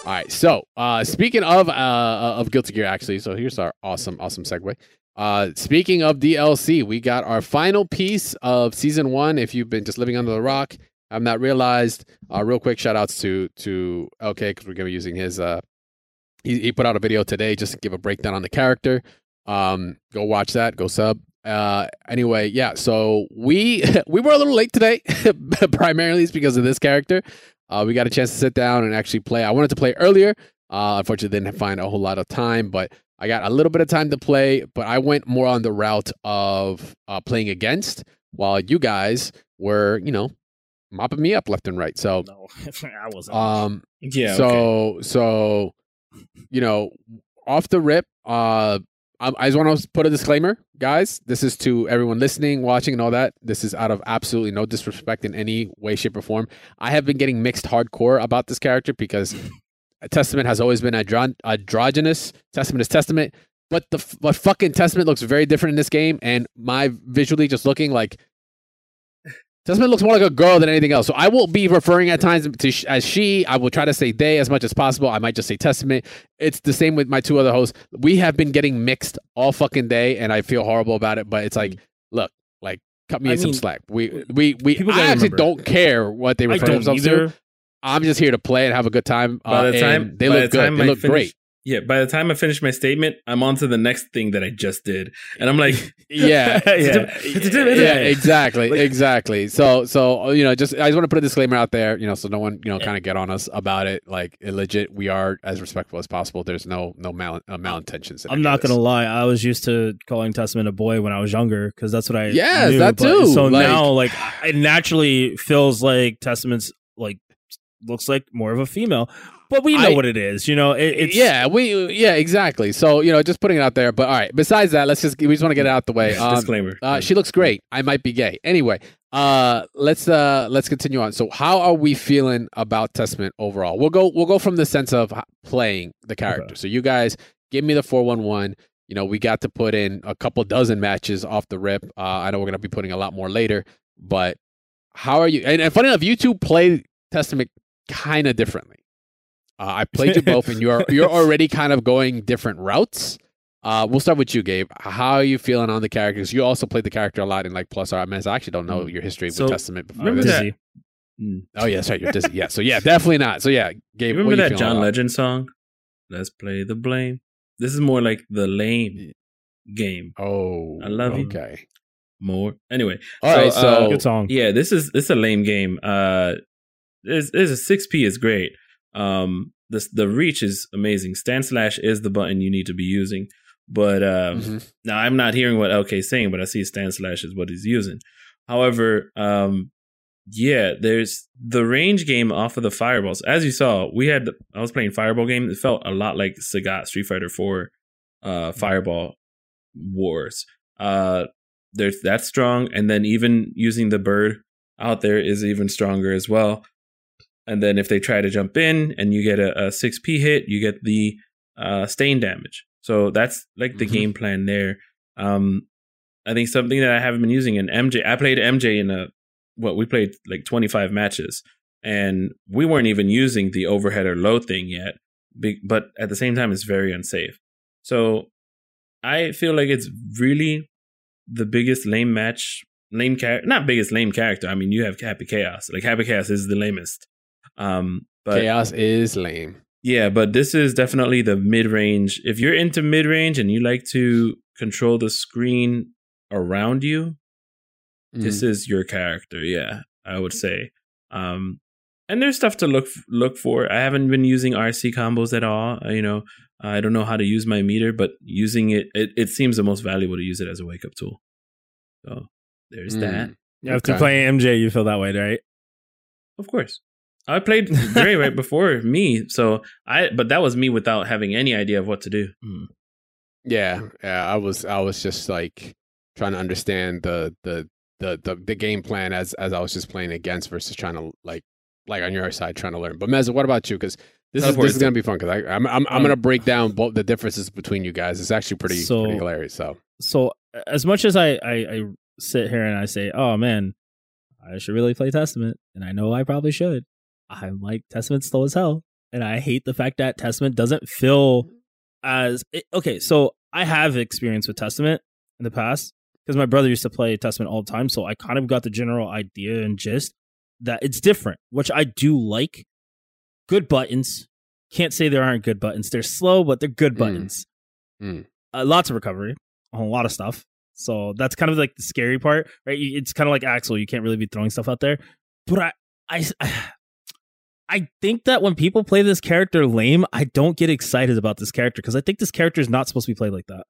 All right. So uh, speaking of uh, of Guilty Gear, actually, so here's our awesome, awesome segue. Uh, speaking of DLC, we got our final piece of season one. If you've been just living under the rock, I've not realized. Uh, real quick, shout outs to to LK because we're gonna be using his. Uh, he, he put out a video today just to give a breakdown on the character. Um, go watch that. Go sub. Uh, anyway, yeah. So we we were a little late today. Primarily, it's because of this character. Uh, we got a chance to sit down and actually play. I wanted to play earlier. Uh, unfortunately, didn't find a whole lot of time, but I got a little bit of time to play. But I went more on the route of uh, playing against, while you guys were, you know, mopping me up left and right. So, No, I wasn't. um, Yeah. so okay. so, you know, off the rip, uh, I, I just want to put a disclaimer, guys. This is to everyone listening, watching, and all that. This is out of absolutely no disrespect in any way, shape, or form. I have been getting mixed hardcore about this character because Testament has always been andro- androgynous. Testament is Testament, but the but fucking Testament looks very different in this game, and my visually just looking like Testament looks more like a girl than anything else. So I will be referring at times to sh- as she. I will try to say they as much as possible. I might just say Testament. It's the same with my two other hosts. We have been getting mixed all fucking day, and I feel horrible about it. But it's like, look, like cut me I some mean, slack. We we we. I gotta actually remember. don't care what they refer don't themselves either. to. I'm just here to play and have a good time. by uh, the time and they by look the time good. They look finish- great. Yeah, by the time I finish my statement, I'm on to the next thing that I just did, and I'm like, Yeah, Yeah. yeah, exactly, Like- exactly. So, so you know, just I just want to put a disclaimer out there, you know, so no one, you know, kind of get on us about it. Like, legit, we are as respectful as possible. There's no no mal uh, malintentions. I'm not gonna lie. I was used to calling Testament a boy when I was younger because that's what I. yeah, knew, that but- too. So Like- now, like, it naturally feels like Testament's like looks like more of a female, but we know I- what it is. You know, it, it's yeah, we yeah, exactly. So you know, just putting it out there. But all right. Besides that, let's just we just want to get it out the way. Um, disclaimer. Uh, she looks great. I might be gay. Anyway, uh, let's uh, let's continue on. So, how are we feeling about Testament overall? We'll go we'll go from the sense of playing the character. Okay. So, you guys give me the four one one. You know, we got to put in a couple dozen matches off the rip. Uh, I know we're gonna be putting a lot more later, but how are you? And, and funny enough, you two play Testament kind of differently. Uh, I played you both, and you're you're already kind of going different routes. Uh, we'll start with you, Gabe. How are you feeling on the characters? You also played the character a lot in like Plus Armors. I actually don't know your history So, with Testament before remember this. that- Mm. Oh yeah, that's right. You're Disney. Yeah, so yeah, definitely not. So yeah, Gabe. You what remember are you that John about? Legend song? Let's play the blame. This is more like the lame game. Oh, I love you. Okay. More anyway. All right. So, uh, Good song. Yeah, this is this is a lame game. Uh, there's, there's a six P is great. Um, this the reach is amazing. Stand slash is the button you need to be using. But um, Mhm. now I'm not hearing what LK is saying, but I see stand slash is what he's using. However, um, yeah, there's the range game off of the fireballs. As you saw, we had I was playing fireball game. It felt a lot like Sagat Street Fighter Four, uh, fireball wars. Uh, there's that strong, and then even using the bird out there is even stronger as well. And then if they try to jump in and you get a, a 6p hit, you get the uh, stain damage. So that's like the Mhm. game plan there. Um, I think something that I haven't been using in MJ, I played MJ in a, what we played like 25 matches and we weren't even using the overhead or low thing yet. But at the same time, it's very unsafe. So I feel like it's really the biggest lame match, lame character, not biggest lame character. I mean, you have Happy Chaos. Like Happy Chaos is the lamest. Um, but chaos is lame. yeah, but this is definitely the mid range. If you're into mid range and you like to control the screen around you, this Mhm. is your character. Yeah, I would say. Um, and there's stuff to look look for. I haven't been using RC combos at all. uh, You know, I don't know how to use my meter, but using it, it, it seems the most valuable to use it as a wake up tool. So there's Mm. that. After Okay. playing MJ, you feel that way, right? Of course, I played Dre right before me, so I. But that was me without having any idea of what to do. Yeah, yeah. I was I was just like trying to understand the the the the, the game plan as as I was just playing against versus trying to like like on your side trying to learn. But Mezza, what about you? Because this is this is gonna be fun because I'm I'm I'm Um, gonna break down both the differences between you guys. It's actually pretty So- pretty hilarious. So So as much as I, I I sit here and I say, oh man, I should really play Testament, and I know I probably should. I'm like Testament slow as hell, and I hate the fact that Testament doesn't feel as it, okay. So I have experience with Testament in the past because my brother used to play Testament all the time, so I kind of got the general idea and gist that it's different, which I do like. Good buttons. Can't say there aren't good buttons. They're slow, but they're good Mm. buttons. Mm. Uh, lots of recovery on a lot of stuff. So that's kind of like the scary part, right? It's kind of like Axel. You can't really be throwing stuff out there. But I, I, I think that when people play this character lame, I don't get excited about this character because I think this character is not supposed to be played like that.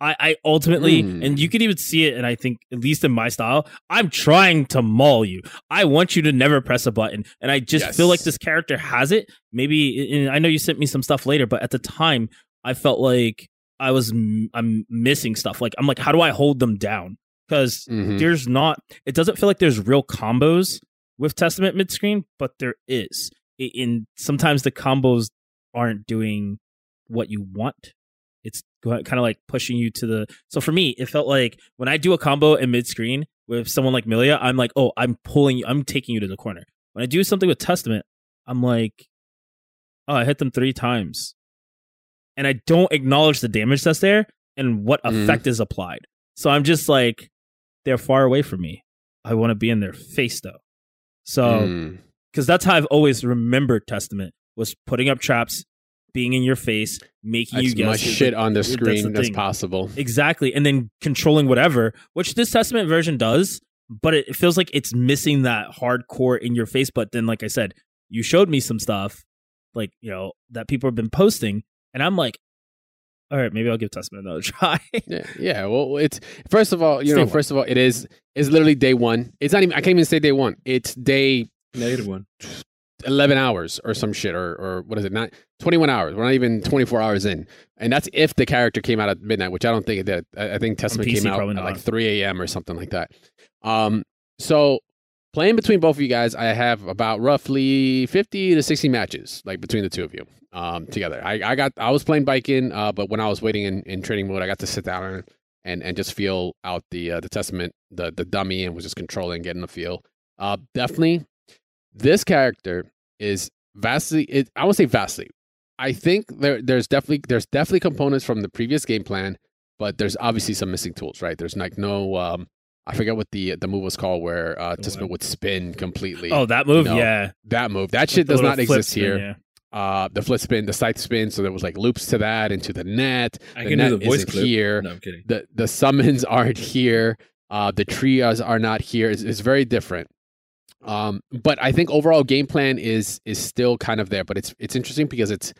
I, I ultimately, Hmm. and you can even see it, and I think at least in my style, I'm trying to maul you. I want you to never press a button, and I just Yes. feel like this character has it. Maybe, I know you sent me some stuff later, but at the time, I felt like I was m- I'm missing stuff. Like I'm like, how do I hold them down? Because mhm. there's not. It doesn't feel like there's real combos with Testament mid screen, but there is. In sometimes the combos aren't doing what you want. It's kind of like pushing you to the. So for me, it felt like when I do a combo in mid screen with someone like Millia, I'm like, oh, I'm pulling you. I'm taking you to the corner. When I do something with Testament, I'm like, oh, I hit them three times, and I don't acknowledge the damage that's there and what Mhm. effect is applied. So I'm just like, they're far away from me. I want to be in their face though. So Mm. because that's how I've always remembered Testament was putting up traps, being in your face, making you as guess much shit on the that's the screen as thing. possible. Exactly, and then controlling whatever, which this Testament version does, but it, it feels like it's missing that hardcore in your face. But then, like I said, you showed me some stuff, like you know that people have been posting, and I'm like, all right, maybe I'll give Testament another try. Yeah, yeah. Well, it's first of all, you It's know, day one. first of all, it is it's literally day one. It's not even. I can't even say day one. It's day Negative one. 11 hours or some shit or or what is it not 21 hours we're not even 24 hours in and that's if the character came out at midnight which i don't think it did i, I think testament PC, came out at like 3 a.m or something like that um so playing between both of you guys i have about roughly 50 to 60 matches like between the two of you um together. I, I got i was playing Baiken uh but when i was waiting in, in training mode i got to sit down and and, and just feel out the uh, the testament the the dummy and was just controlling getting the feel. Uh definitely this character is vastly it, i would say vastly. I think there there's definitely there's definitely components from the previous game plan but there's obviously some missing tools right? There's like no um i forget what the the move was called where uh The testament would spin completely oh, that move, No. yeah, that move. That shit The does not exist spin, here. yeah. uh the flip spin the side spin so there was like loops to that into the net. I the can net do the voice isn't clip. here. No, I'm kidding. the the summons aren't here. Uh the trios are not here. It's, it's very different. Um but i think overall game plan is is still kind of there but it's it's interesting because it's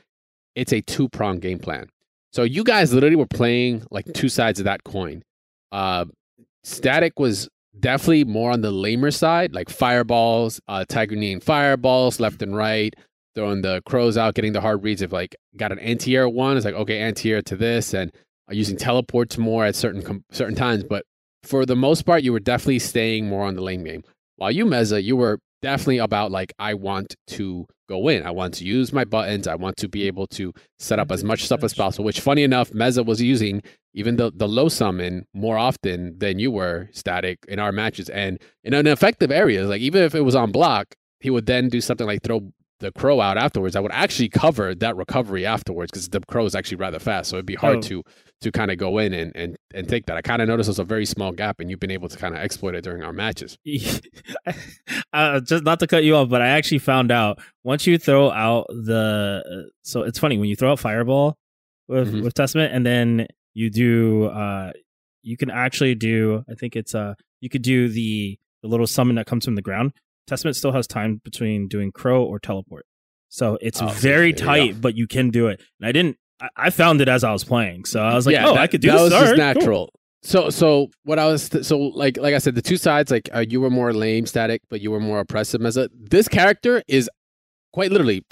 it's a two prong game plan. So you guys literally were playing like two sides of that coin. Uh static was definitely more on the lamer side like fireballs uh tiger fireballs left and right throwing the crows out getting the hard reads of like got an anti-air one it's like okay anti-air to this and uh, using teleports more at certain com- certain times but for the most part you were definitely staying more on the lane game. While you Mezza you were definitely about like i want to go in. I want to use my buttons. I want to be able to set up as much stuff as possible which funny enough Mezza was using even the, the low summon more often than you were static in our matches. And in an effective areas like even if it was on block he would then do something like throw the crow out afterwards i would actually cover that recovery afterwards because the crow is actually rather fast so it'd be hard Oh. to to kind of go in and and, and take that i kind of noticed there's a very small gap and you've been able to kind of exploit it during our matches uh, just not to cut you off, but I actually found out once you throw out the. uh, So it's funny when you throw out Fireball with Mhm. with Testament, and then you do. uh You can actually do. I think it's uh You could do the the little summon that comes from the ground. Testament still has time between doing crow or teleport. So it's Oh, very tight, but you can do it. And I didn't. I, I found it as I was playing, so I was like, Yeah, "Oh, that- I could do that this." was just right, cool. natural. So so what I was so like like I said, the two sides like uh, you were more lame static, but you were more oppressive. As a this character is quite literally,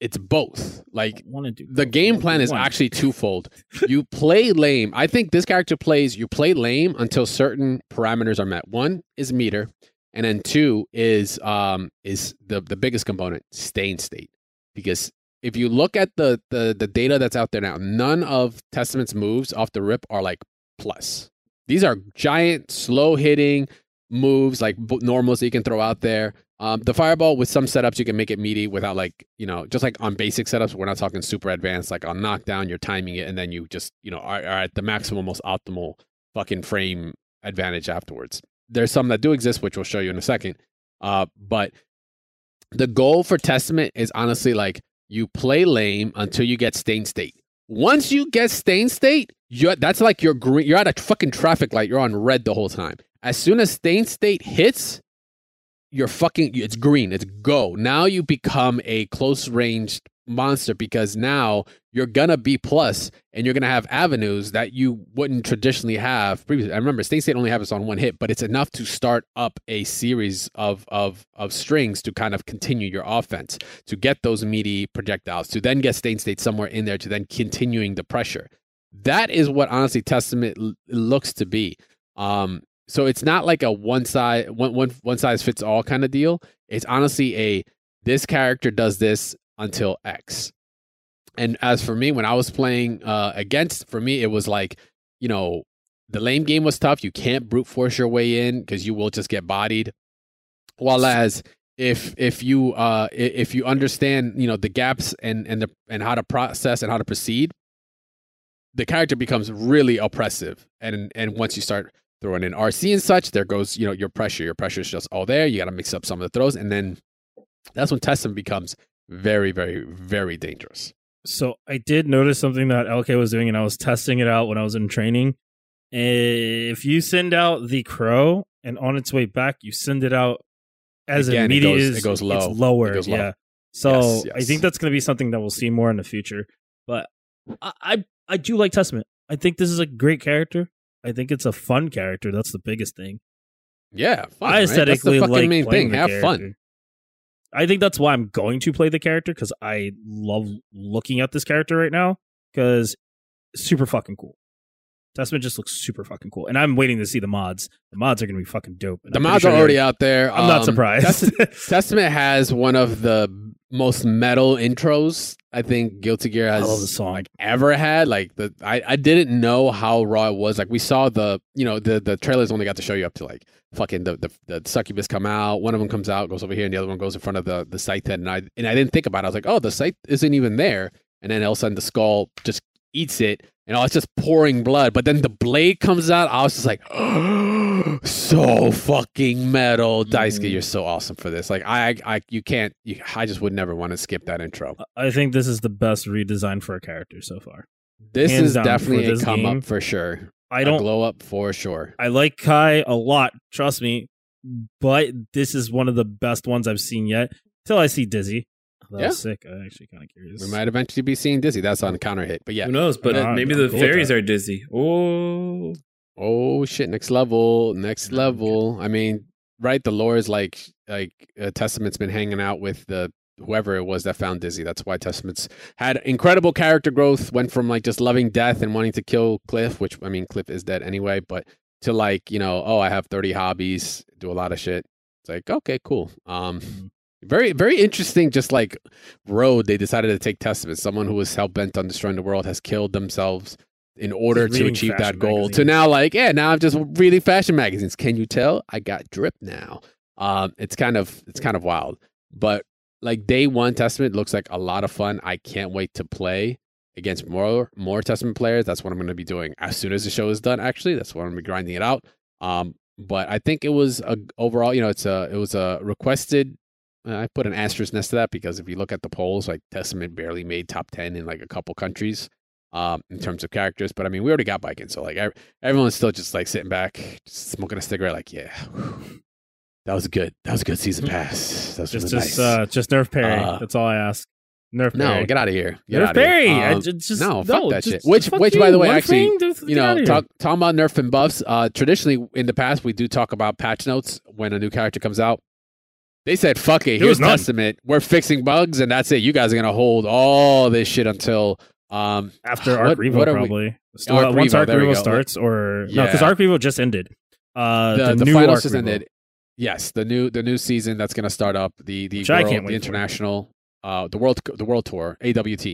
it's both. Like want to do the game plan is actually twofold. you play lame. I think this character plays you play lame until certain parameters are met. One is meter, and then two is um is the the biggest component, stain state. Because if you look at the the the data that's out there now, none of Testament's moves off the rip are like plus. These are giant, slow hitting moves like b- normals that you can throw out there. Um, the fireball with some setups you can make it meaty without like you know just like on basic setups. We're not talking super advanced. Like on knockdown, you're timing it and then you just you know are, are at the maximum, most optimal fucking frame advantage afterwards. There's some that do exist, which we'll show you in a second. Uh, but the goal for Testament is honestly like you play lame until you get stain state. Once you get stain state, you're, that's like you're green. You're at a fucking traffic light. You're on red the whole time. As soon as stain state hits, you're fucking. It's green. It's go. Now you become a close ranged monster because now you're gonna be plus and you're gonna have avenues that you wouldn't traditionally have previously. I remember Stain State only happens on one hit, but it's enough to start up a series of of of strings to kind of continue your offense, to get those meaty projectiles, to then get Stain State somewhere in there, to then continuing the pressure. That is what honestly Testament l- looks to be. Um, so it's not like a one size one one one size fits all kind of deal. It's honestly a this character does this until X. And as for me, when I was playing uh, against, for me, it was like, you know, the lame game was tough. You can't brute force your way in because you will just get bodied. While as if if you uh if you understand you know the gaps and and the and how to process and how to proceed, the character becomes really oppressive. And and once you start throwing in RC and such, there goes you know your pressure. Your pressure is just all there. You got to mix up some of the throws, and then that's when Testament becomes very very very dangerous. So I did notice something that LK was doing, and I was testing it out when I was in training. If you send out the crow, and on its way back, you send it out as Again, it immediate goes- as it goes low. It's lower, It goes low. yeah. So Yes, I think that's going to be something that we'll see more in the future. But I, I I do like Testament. I think this is a great character. I think it's a fun character. That's the biggest thing. Yeah, fun, I right? That's the fucking like main thing. Have fun. I think that's why I'm going to play the character because I love looking at this character right now because super fucking cool. Testament just looks super fucking cool, and I'm waiting to see the mods. The mods are going to be fucking dope. The I'm mods sure are already out there. I'm not Um, surprised. Testament, Testament has one of the most metal intros I think Guilty Gear has the song. like ever had. Like the I, I didn't know how raw it was. Like we saw the you know the the trailers only got to show you up to like fucking the the, the succubus come out. One of them comes out, goes over here, and the other one goes in front of the the scythe head. And I and I didn't think about it. I was like, oh, the scythe isn't even there. And then all of a sudden the skull just eats it, and oh, it's just pouring blood. But then the blade comes out. I was just like, so fucking metal, Daisuke. Mhm. You're so awesome for this. Like I I you can't. You, I just would never want to skip that intro. I think this is the best redesign for a character so far. This Hands is definitely a come game. up for sure. I don't glow up for sure. I like Ky a lot, trust me, but this is one of the best ones I've seen yet. Till I see Dizzy. That Yeah. was sick. I'm actually kind of curious. We might eventually be seeing Dizzy. That's on counter hit. But yeah. Who knows? But Nah, maybe the cool fairies that. are dizzy. Oh, Oh shit! Next level. Next Yeah, okay. level. I mean, right? The lore is like like uh, Testament's been hanging out with the whoever it was that found Dizzy. That's why Testament's had incredible character growth. Went from like just loving death and wanting to kill Cliff, which I mean, Cliff is dead anyway, but to like you know, oh, I have thirty hobbies, do a lot of shit. It's like okay, cool. Um. Very, very interesting. Just like road they decided to take Testament. Someone who was hell bent on destroying the world has killed themselves in order to achieve that goal. To now, like, yeah, now I'm just reading fashion magazines. Can you tell? I got drip now. Um, it's kind of, it's kind of wild. But like day one Testament looks like a lot of fun. I can't wait to play against more, more Testament players. That's what I'm going to be doing as soon as the show is done. Actually, that's what I'm going to be grinding it out. Um, but I think it was a overall, you know, it's a, it was a requested I put an asterisk next to that because if you look at the polls, like Testament barely made top ten in like a couple countries um, in terms of characters. But I mean, we already got Baiken, so like ev- everyone's still just like sitting back, just smoking a cigarette, like yeah, That was good. That was a good season pass. That was Just really just nice. uh just nerf Perry. Uh, That's all I ask. Nerf no, Perry. get out of here. Get nerf. Perry. I Um, just, no, fuck that just- shit. Which- which, by the way, One actually, thing, just you know, talk, talking about nerf and buffs. Uh, traditionally, in the past, we do talk about patch notes when a new character comes out. They said, "Fuck it, here's none. Testament. We're fixing bugs, and that's it. You guys are gonna hold all this shit until um after what- Arc Revo what are we- probably. Arc uh, once Revo, Arc Revo starts, or no, because Yeah. Arc Revo just ended. Uh, the, the, the new final Arc season Revo. ended. Yes, the new the new season that's gonna start up the the world, the international uh the world the world tour AWT.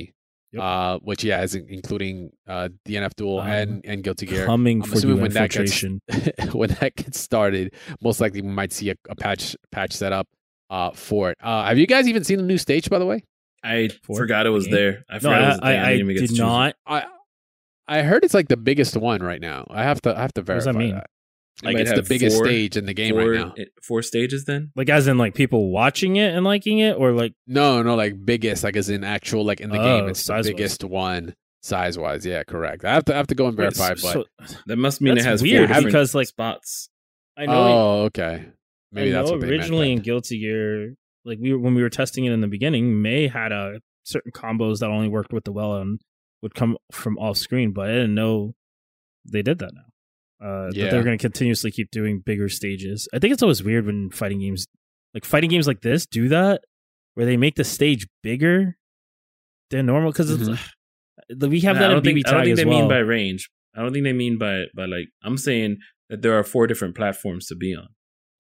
Yep. Uh, which yeah is including uh DNF Duel Um, and and Guilty Gear. coming I'm for assuming you when that gets- when that gets started, most likely we might see a, a patch patch set up uh, for it. Uh, have you guys even seen the new stage, by the way? I Four? forgot it was Game? there. I No, forgot it I, was there. I, I didn't even get to it. not. I I heard it's like the biggest one right now. I have to I have to verify. What does that mean? It Like it's the biggest four- stage in the game four, right now. it- four stages then? Like as in like people watching it and liking it, or like No, no, like biggest, like as in actual, like in the oh, game, Oh, it's the size-wise. biggest one size wise. Yeah, correct. I have to I have to go and verify, Wait, but so- That must mean That's it has weird, four different because, like, spots. I know. oh, okay. Maybe I that's know what they meant. originally in. Guilty Gear, like we were, when we were testing it in the beginning, May had a certain combos that only worked with the well and would come from off screen, but I didn't know they did that now. Uh, that Yeah. they're going to continuously keep doing bigger stages. I think it's always weird when fighting games, like fighting games like this, do that where they make the stage bigger than normal because Mhm. we have Nah, that I in don't BB think, I don't think they well. mean by range. I don't think they mean by by like I'm saying that there are four different platforms to be on.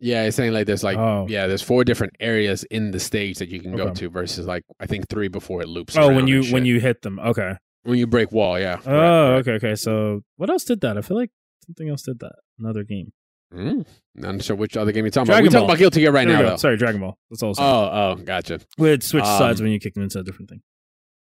Yeah, it's saying like there's like Oh. yeah, there's four different areas in the stage that you can go to versus like I think three before it loops. oh, when you when you hit them, okay. when you break wall, yeah. Correct, Oh, correct. okay, okay. So what else did that? I feel like something else did that. Another game. Mm, not sure which other game you're talking Dragon about. We're talking about Guilty Gear right There now. Sorry, Dragon Ball. That's all. Oh, oh, gotcha. We'd switch Um, sides when you kick them into a different thing.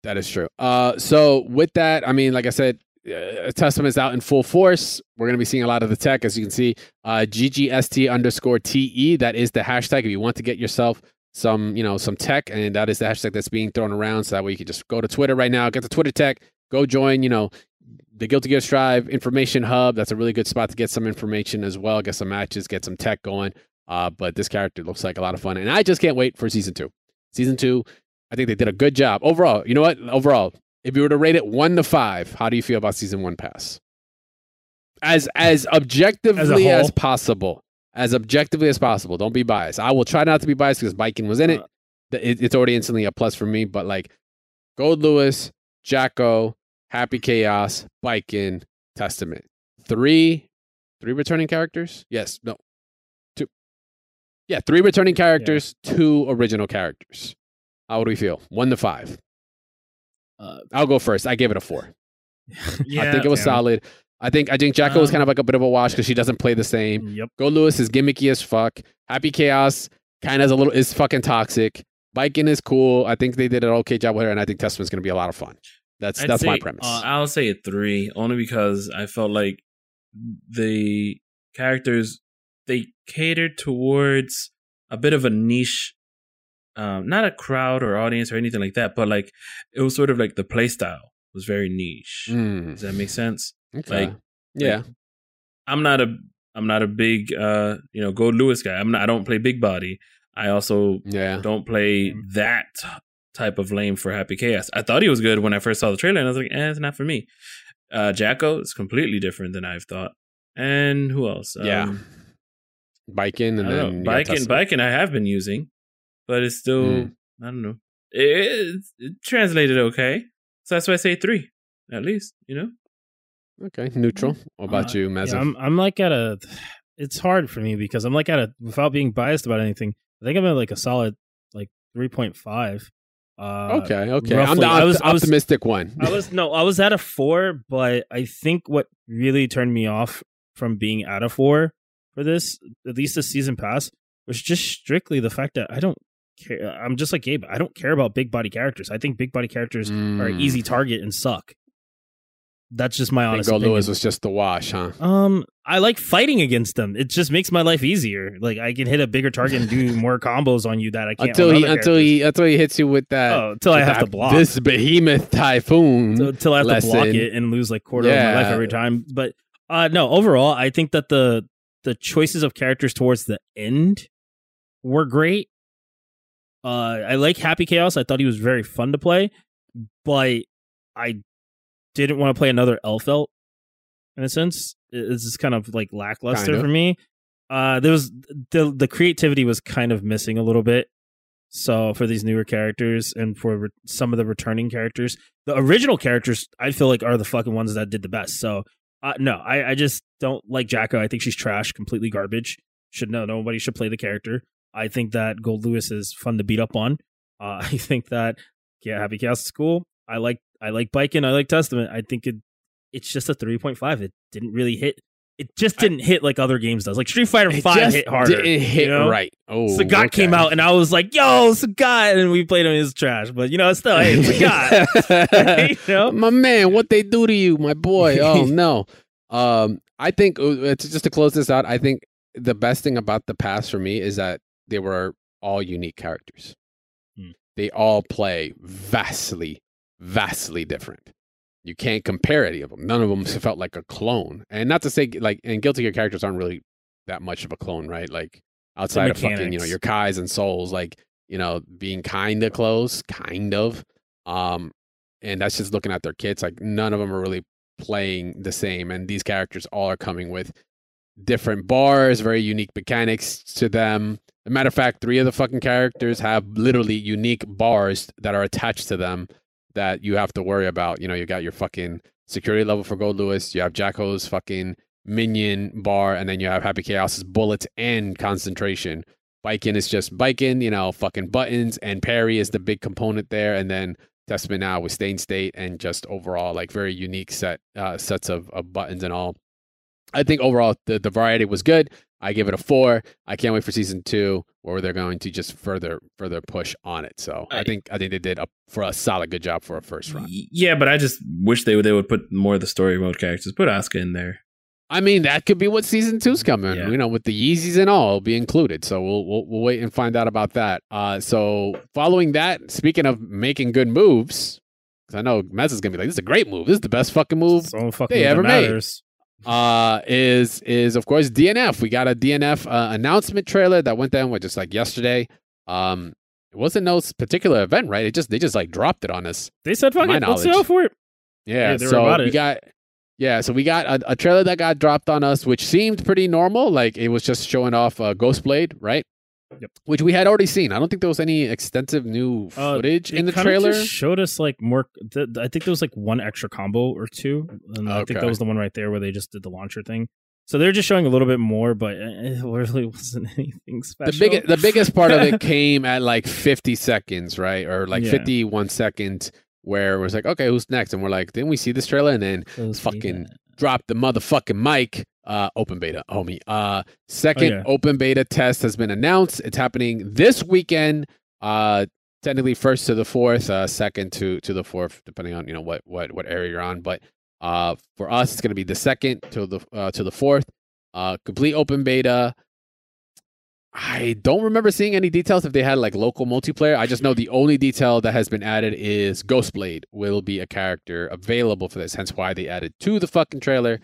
That is true. Uh, so with that, I mean, like I said, uh, Testament's out in full force. We're going to be seeing a lot of the tech, as you can see. Uh, GGST underscore TE. That is the hashtag. If you want to get yourself some, you know, some tech, and that is the hashtag that's being thrown around. So that way you can just go to Twitter right now, get the Twitter tech, go join, you know, the Guilty Gear Strive Information Hub. That's a really good spot to get some information as well, get some matches, get some tech going. Uh, but this character looks like a lot of fun, and I just can't wait for season two. Season two, I think they did a good job overall. You know what? Overall, if you were to rate it one to five, how do you feel about season one pass? As as objectively as, whole? possible, as objectively as possible. Don't be biased. I will try not to be biased because Baiken was in it. Uh, it- It's already instantly a plus for me. But like, Gold Lewis, Jack-O, Happy Chaos, Baiken, Testament, three, three returning characters. Yes, no, two. Yeah, three returning characters, two original characters. How would we feel? One to five. Uh, I'll go first. I gave it a four. yeah, I think it was solid. I think I think Jack-O was Um, kind of like a bit of a wash because she doesn't play the same. Yep. Goldlewis is gimmicky as fuck. Happy Chaos kind of is a little is fucking toxic. Baiken is cool. I think they did an okay job with her, and I think Testament's going to be a lot of fun. That's I'd that's my premise. Uh, I'll say a three, only because I felt like the characters they catered towards a bit of a niche, um, not a crowd or audience or anything like that, but like it was sort of like the play style was very niche. Mm, Does that make sense? okay. Like, yeah, I'm not a I'm not a big uh you know Goldlewis guy. I'm not. I don't play big body. I also yeah. don't play that type of lame for Happy Chaos. I thought he was good when I first saw the trailer, and I was like, eh, it's not for me. Uh, Jack-O is completely different than I've thought. And who else? Yeah. Um, Baiken and then don't you know. got Baiken, Testament. Baiken, I have been using, but it's still Mm. I don't know. It, it translated okay, so that's why I say three at least. You know, Okay, neutral. What about Uh, you, Mezza? Yeah, I'm I'm like at a. It's hard for me because I'm like at a without being biased about anything. I think I'm at like a solid like three point five. Uh, okay, okay. I'm roughly. the I was- I was- optimistic one. I was no, I was at a four, but I think what really turned me off from being at a four for this, at least this season pass, was just strictly the fact that I don't care. I'm just like Gabe. I don't care about big body characters. I think big body characters are an Mm. easy target and suck. That's just my honest Gold opinion. Lewis was just the wash, huh? Um, I like fighting against them. It just makes my life easier. Like I can hit a bigger target and do more combos on you that I can't Until he until he until he hits you with that. oh, until I have to block. this behemoth typhoon. So- until I have to block it and lose like quarter of my life every time. But uh no, overall, I think that the the choices of characters towards the end were great. Uh, I like Happy Chaos. I thought he was very fun to play, but I didn't want to play another Elphelt. In a sense, it's just kind of like lackluster Kind of. for me. Uh, there was the the creativity was kind of missing a little bit. So for these newer characters and for re- some of the returning characters, the original characters I feel like are the fucking ones that did the best. So uh, no, I, I just don't like Jack-O. I think she's trash, completely garbage. Should know nobody should play the character. I think that Goldlewis is fun to beat up on. Uh, I think that yeah, Happy Chaos is cool. I like I like Baiken. I like Testament. I think it it's just a three point five. It didn't really hit. It just didn't hit like other games does. Like Street Fighter Five hit harder. Didn't hit you know? right. Oh, Sagat okay. came out and I was like, "Yo, Sagat!" And we played him as trash, but you know, it's still, hey, Sagat. you know, my man, what they do to you, my boy? Oh no. Um, I think uh, just to close this out. I think the best thing about the past for me is that they were all unique characters. Hmm. They all play vastly, vastly different. You can't compare any of them. None of them felt like a clone. And not to say like, and Guilty Gear characters aren't really that much of a clone, right? Like outside of fucking, you know, your Kys and Sols, like you know, being kind of close, kind of. Um, and that's just looking at their kits. Like none of them are really playing the same, and these characters all are coming with different bars, very unique mechanics to them. As a matter of fact, three of the fucking characters have literally unique bars that are attached to them that you have to worry about. You know, you got your fucking security level for Goldlewis, you have Jack-O's fucking minion bar, and then you have Happy Chaos's bullets and concentration. Baiken is just Baiken, you know, fucking buttons, and parry is the big component there, and then Testament now with Stain State and just overall like very unique set uh, sets of, of buttons and all. I think overall the, the variety was good. I give it a four. I can't wait for season two where they're going to just further further push on it. So I, I- think I think they did a for a solid good job for a first run. Yeah, but I just wish they would they would put more of the story mode characters. Put Asuka in there. I mean that could be what season two's coming. Yeah. You know, with the Yeezys and all, be included. So we'll, we'll we'll wait and find out about that. Uh, so following that, speaking of making good moves, 'cause I know Mez is gonna be like, "This is a great move. This is the best fucking move so fucking They that ever made. matters. Uh is is of course DNF. We got a DNF uh, announcement trailer that went down with just like yesterday. Um it wasn't no particular event, right? It just they just like dropped it on us. They said, "Fuck it, let's go for it." Yeah, Yeah, so we it. got yeah, so we got a, a trailer that got dropped on us, which seemed pretty normal. Like it was just showing off uh, Ghostblade, right? Yep. Which we had already seen. I don't think there was any extensive new Uh, footage They in the trailer. showed us like more. Th- I think there was like one extra combo or two, and I think that was the one right there where they just did the launcher thing. So they're just showing a little bit more, but it really wasn't anything special. the big, the biggest part of it came at like 50 seconds, right? Or like Yeah. 51 seconds, where it was like, okay, who's next? And we're like, didn't we see this trailer? And then Those fucking feedback. drop the motherfucking mic. Uh, open beta, homie. Uh, second Oh, yeah. open beta test has been announced. It's happening this weekend. Uh, technically first to the fourth, uh, second to to the fourth, depending on you know what what what area you're on. But uh, for us, it's going to be the second to the uh, to the fourth. Uh, complete open beta. I don't remember seeing any details if they had like local multiplayer. I just know the only detail that has been added is Ghostblade will be a character available for this. Hence why they added to the fucking trailer.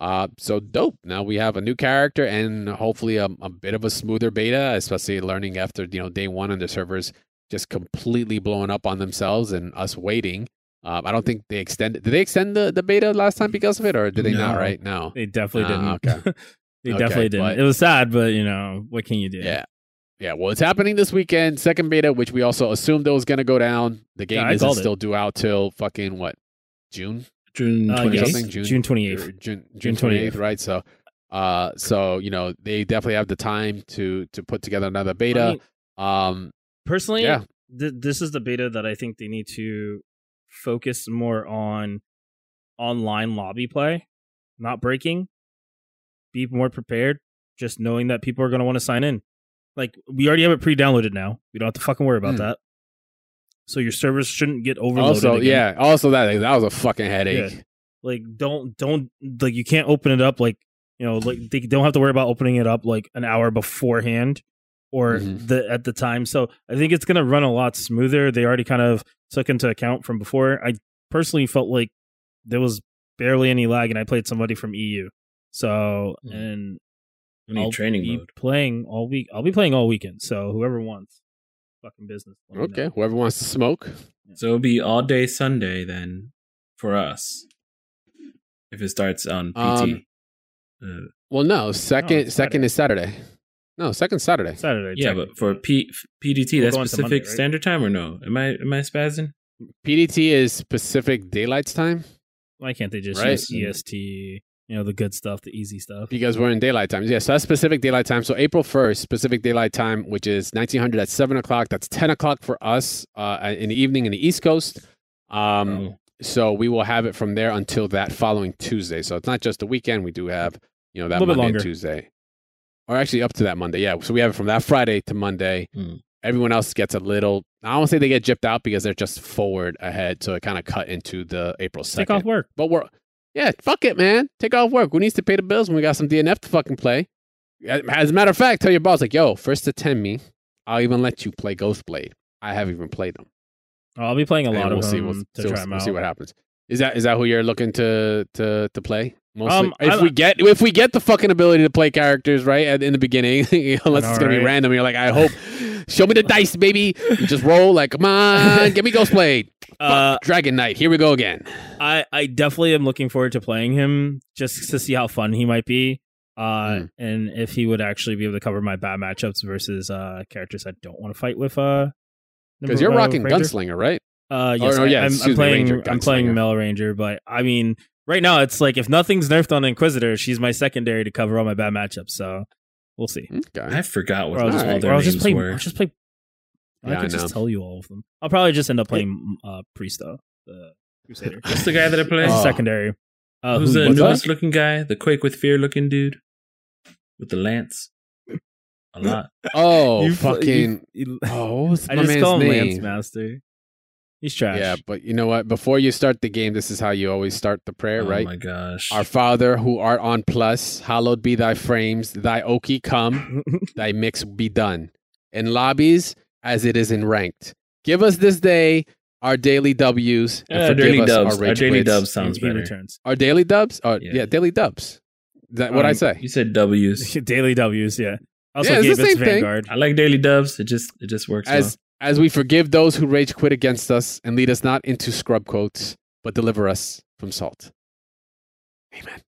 Uh, so dope. Now we have a new character and hopefully a, a bit of a smoother beta, especially learning after you know day one and the servers just completely blowing up on themselves and us waiting. Um, I don't think they extended. Did they extend the, the beta last time because of it, or did they not? Right? now, They definitely Ah, didn't. they Okay, definitely didn't. but- It was sad, but you know what can you do? Yeah. Yeah, well, it's happening this weekend, second beta, which we also assumed it was going to go down. The game Yeah, isn't called it. still due out till fucking what, June? June Uh, Or yes. 28th. June- June twenty eighth. June, June June 28th, 28th. right? So, uh, so you know they definitely have the time to to put together another beta. um, personally, yeah. th- this is the beta that I think they need to focus more on online lobby play, not breaking. Be more prepared, just knowing that people are going to want to sign in. Like we already have it pre-downloaded now. We don't have to fucking worry about Hmm. that. So your servers shouldn't get overloaded. also, again. yeah, also that that was a fucking headache. Yeah. like don't don't like you can't open it up like you know like they don't have to worry about opening it up like an hour beforehand or Mhm. the at the time so i think it's going to run a lot smoother they already kind of took into account from before i personally felt like there was barely any lag and i played somebody from eu so Mhm. and I need I'll training be mode. playing all week. I'll be playing all weekend. So whoever wants, fucking business. Okay, know. whoever wants to smoke. So it'll be all day Sunday then for us. If it starts on PT. Um, Uh, Well, no, second it's second is Saturday. No, second Saturday. Saturday. yeah, but for technically. P- PDT, We're that's going Pacific Monday, right? Standard Time or no? Am I am I spazzing? PDT is Pacific Daylight's time why can't they just Right. use EST? You know, the good stuff, the easy stuff. because we're in daylight time. Yeah, so that's specific Daylight Time. So April first, specific Daylight Time, which is nineteen hundred at seven o'clock. That's ten o'clock for us uh, in the evening in the East Coast. Um, Oh. So we will have it from there until that following Tuesday. So it's not just the weekend. We do have you know that Monday and. Tuesday, or actually up to that Monday. Yeah. So we have it from that Friday to Monday. Hmm. Everyone else gets a little. I don't say they get gypped out because they're just forward ahead, so it kind of cut into the April Take second. off work. But we're yeah, fuck it, man. Take off work. Who needs to pay the bills when we got some DNF to fucking play? As a matter of fact, tell your boss like, yo, first attend me. I'll even let you play Ghostblade. I haven't even played them. Oh, I'll be playing a lot we'll of see. them We'll, to so try we'll, them we'll see what happens. Is that is that who you're looking to to to play? Mostly, Um, if I- we get if we get the fucking ability to play characters right at, in the beginning, unless it's gonna be random, you're like, I hope, show me the dice, baby. You just roll like, come on, give me Ghostblade, Uh, Dragon Knight. Here we go again. I I definitely am looking forward to playing him just to see how fun he might be. Uh, Hmm. and if he would actually be able to cover my bad matchups versus uh characters I don't want to fight with. Uh, Because you're uh, rocking. Gunslinger, right? Uh, yes, no, yeah, I, am I'm playing. Ranger, I'm playing. Mel Ranger, but I mean, right now it's like if nothing's nerfed on Inquisitor, she's my secondary to cover all my bad matchups. So we'll see. Okay. I forgot what Or I'll all just, Alright. their or I'll names just play. were. I'll just play. Yeah, I I can know. just tell you all of them. I'll probably just end up playing uh, Priest the Crusader. What's the guy that I play? Oh. secondary. Uh, Who's who- the what's that? newest looking guy? The Quake with Fear looking dude with the lance. A lot. Oh, You fucking. you- you- oh, what's I my just man's call him name? Lance Master. He's trash. Yeah, but you know what? Before you start the game, this is how you always start the prayer, oh right? Oh my gosh. Our Father who art on plus, hallowed be thy frames, thy oki come, thy mix be done. In lobbies as it is in ranked. Give us this day our daily W's and Yeah, forgive daily us dubs. our Our daily dubs sounds he better. returns. Our daily dubs? Oh, yeah. Yeah. daily dubs. Is that what I Um, say? You said W's. Daily W's, yeah. Also, Yeah, it's the same thing. Vanguard. I like daily dubs. It just it just works As as we forgive those who rage quit against us and lead us not into scrub quotes, but deliver us from salt. Amen.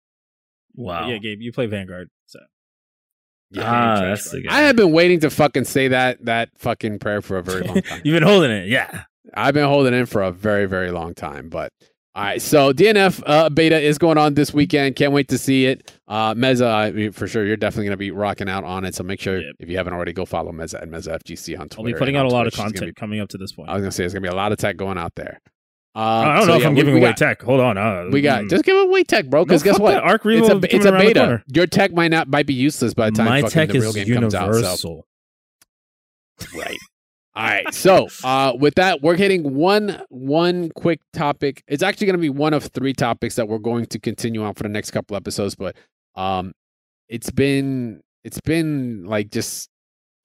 Wow. Yeah, Gabe, you play Vanguard. So ah, that's the guy. I have been waiting to fucking say that that fucking prayer for a very long time. you've been holding it, yeah. I've been holding in for a very, very long time. But all right, so DNF uh, beta is going on this weekend. Can't wait to see it. Uh, Mezza, I mean, for sure, you're definitely going to be rocking out on it. So make sure Yep. if you haven't already, go follow Mezza and Mezza FGC on Twitter. I'll be putting out a lot of Twitch. Gonna content coming up to this point. I was going to say there's going to be a lot of tech going out there. Uh, I don't so know if yeah, I'm we- giving we away got, tech. Hold on. Uh, We got mm. just give away tech, bro. Because No, guess what? that. Arc It's a, it's a beta. Your tech might not might be useless by the time My tech the real is game comes out. So universal. Right. All right. So uh, with that, we're hitting one one quick topic. It's actually going to be one of three topics that we're going to continue on for the next couple episodes. But um, it's been it's been like just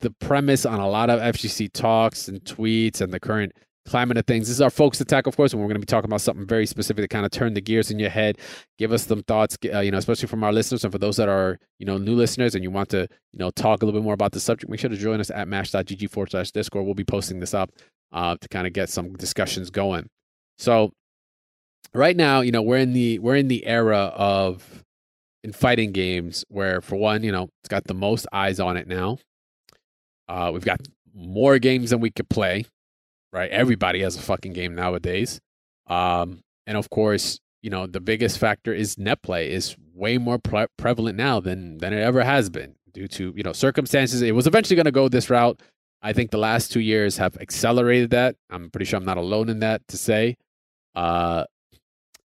the premise on a lot of FGC talks and tweets and the current climate of things. This is our Focus Attack, of course, and we're going to be talking about something very specific to kind of turn the gears in your head. Give us some thoughts, uh, you know, especially from our listeners and for those that are you know new listeners and you want to you know talk a little bit more about the subject. Make sure to join us at mash.gg forward slash discord. We'll be posting this up uh, to kind of get some discussions going. So right now, you know, we're in the we're in the era of in fighting games where for one, you know, it's got the most eyes on it now. Uh, we've got more games than we could play, right? Everybody has a fucking game nowadays. Um, and of course, you know, the biggest factor is net play is way more pre- prevalent now than than it ever has been due to, you know, circumstances. It was eventually going to go this route. I think the last 2 years have accelerated that. I'm pretty sure I'm not alone in that to say. Uh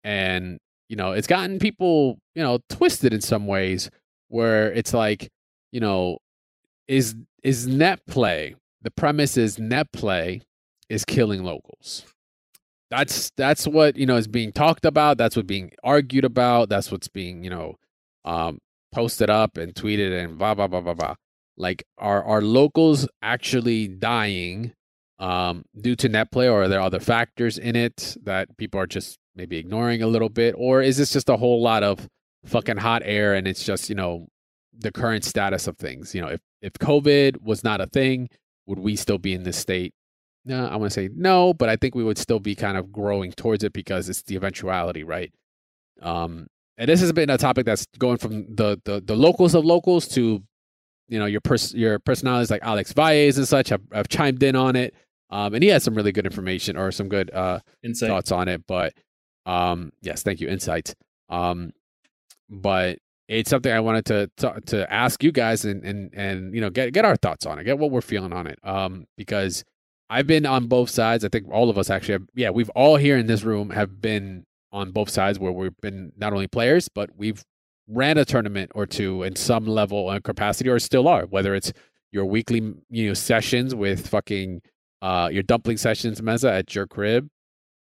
and you know, it's gotten people, you know, twisted in some ways where it's like, you know, is is net play. The premise is net play is killing locals. That's that's what, you know, is being talked about, that's what being argued about, that's what's being, you know, um posted up and tweeted and blah blah blah blah blah. Like are are locals actually dying um, due to net play, or are there other factors in it that people are just maybe ignoring a little bit, or is this just a whole lot of fucking hot air and it's just you know the current status of things. You know, if if COVID was not a thing, would we still be in this state? No, I want to say no, but I think we would still be kind of growing towards it because it's the eventuality, right? Um, and this has been a topic that's going from the the, the locals of locals to you know your pers- your personalities like Alex Valles and such have, have chimed in on it. Um, and he has some really good information or some good uh, Insight. thoughts on it. But um, yes, thank you, insights. Um, but it's something I wanted to to, to ask you guys and, and and you know get get our thoughts on it, get what we're feeling on it. Um, because I've been on both sides. I think all of us actually have. Yeah, we've all here in this room have been on both sides where we've been not only players but we've ran a tournament or two in some level of capacity or still are. Whether it's your weekly you know sessions with fucking uh your dumpling sessions Mezza at your crib.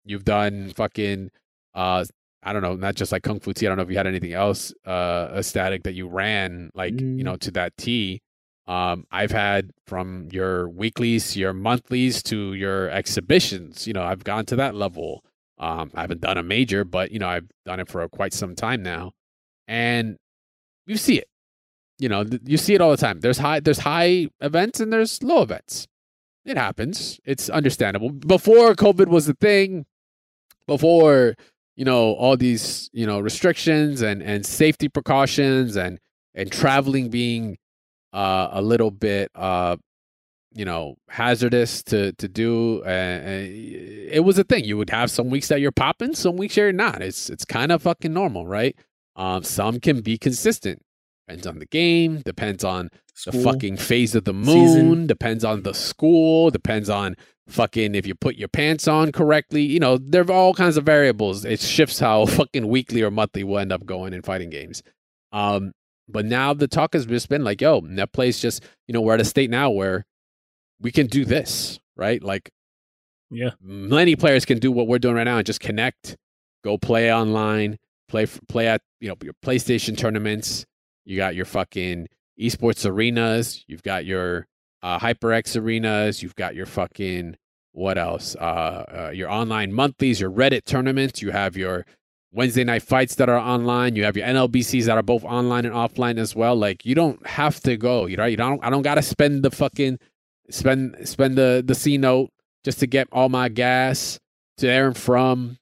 You've done fucking uh I don't know, not just like Kung Fu Tea. I don't know if you had anything else uh a static that you ran like, you Mm. know, to that tea. Um I've had from your weeklies, your monthlies to your exhibitions, you know, I've gone to that level. Um I haven't done a major, but you know, I've done it for quite some time now. And you see it. You know, th- you see it all the time. There's high there's high events and there's low events it happens. It's understandable. Before COVID was the thing, before you know all these you know restrictions and and safety precautions and and traveling being uh, a little bit uh, you know hazardous to to do. Uh, it was a thing. You would have some weeks that you're popping, some weeks you're not. It's it's kind of fucking normal, right? Um, some can be consistent. Depends on the game. Depends on the fucking phase of the moon Season. depends on the school depends on fucking if you put your pants on correctly you know there are all kinds of variables it shifts how fucking weekly or monthly we'll end up going in fighting games um but now the talk has just been like yo net plays just you know we're at a state now where we can do this right like Yeah. many players can do what we're doing right now and just connect, go play online, play play at you know your PlayStation tournaments. You got your fucking esports arenas. You've got your uh, HyperX arenas. You've got your fucking what else? Uh, uh, your online monthlies, your Reddit tournaments. You have your Wednesday night fights that are online. You have your NLBCs that are both online and offline as well. Like you don't have to go. You know, you don't. I don't gotta spend the fucking spend spend the the C note just to get all my gas to there and from.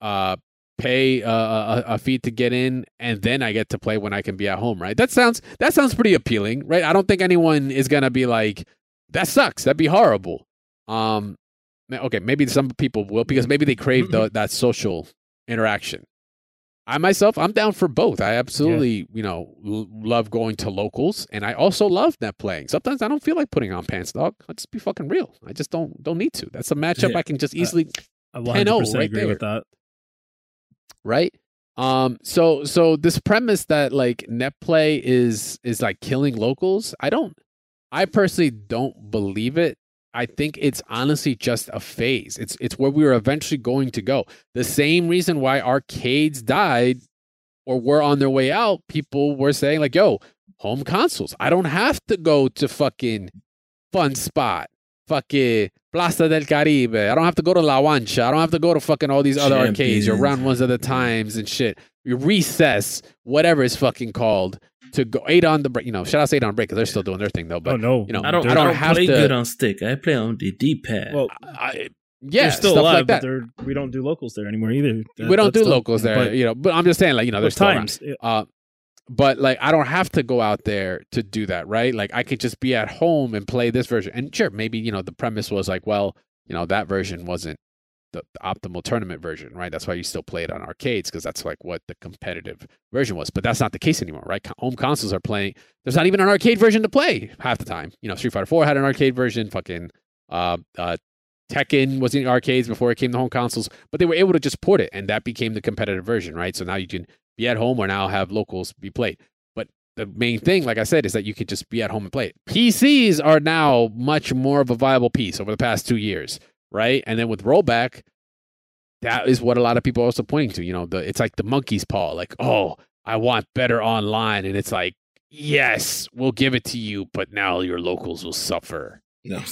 Uh, pay uh, a, a fee to get in, and then I get to play when I can be at home. Right? That sounds that sounds pretty appealing, right? I don't think anyone is gonna be like, that sucks. That'd be horrible. Um, okay, maybe some people will because maybe they crave the, that social interaction. I myself, I'm down for both. I absolutely, you know, l- love going to locals, and I also love net playing. Sometimes I don't feel like putting on pants, dog. I'll just be fucking real. I just don't don't need to. That's a matchup Yeah. I can just easily I 10-0 100% right agree with that. right um so so this premise that like net play is is like killing locals i don't i personally don't believe it i think it's honestly just a phase it's it's where we were eventually going to go the same reason why arcades died or were on their way out people were saying like yo home consoles i don't have to go to fucking fun spot fucking Plaza del Caribe. I don't have to go to La Wancha. I don't have to go to fucking all these other arcades, your Champions. round ones at the times and shit. Your recess, whatever it's fucking called, to go eight on the break. You know, shout out to eight on break because they're still doing their thing though. But oh no, you know, I don't. I I don't don't, have play to- good on stick. I play on the D pad. well, I, yeah, they're still stuff alive, like that. but we don't do locals there anymore either. That- we don't do still- locals there, but- you know. But I'm just saying, like you know, there's times. yeah. Uh, but like I don't have to go out there to do that, right? Like I could just be at home and play this version. And sure, maybe you know the premise was like, well, you know that version wasn't the, the optimal tournament version, right? That's why you still play it on arcades because that's like what the competitive version was. But that's not the case anymore, right? Home consoles are playing. There's not even an arcade version to play half the time. You know, Street Fighter 4 had an arcade version. Fucking uh, uh, Tekken was in arcades before it came to home consoles, but they were able to just port it, and that became the competitive version, right? So now you can be at home or now have locals be played. But the main thing, like I said, is that you could just be at home and play it. PCs are now much more of a viable piece over the past two years, right? And then with rollback, that is what a lot of people are also pointing to. You know, the it's like the monkey's paw, like, oh, I want better online, and it's like, yes, we'll give it to you, but now your locals will suffer. no.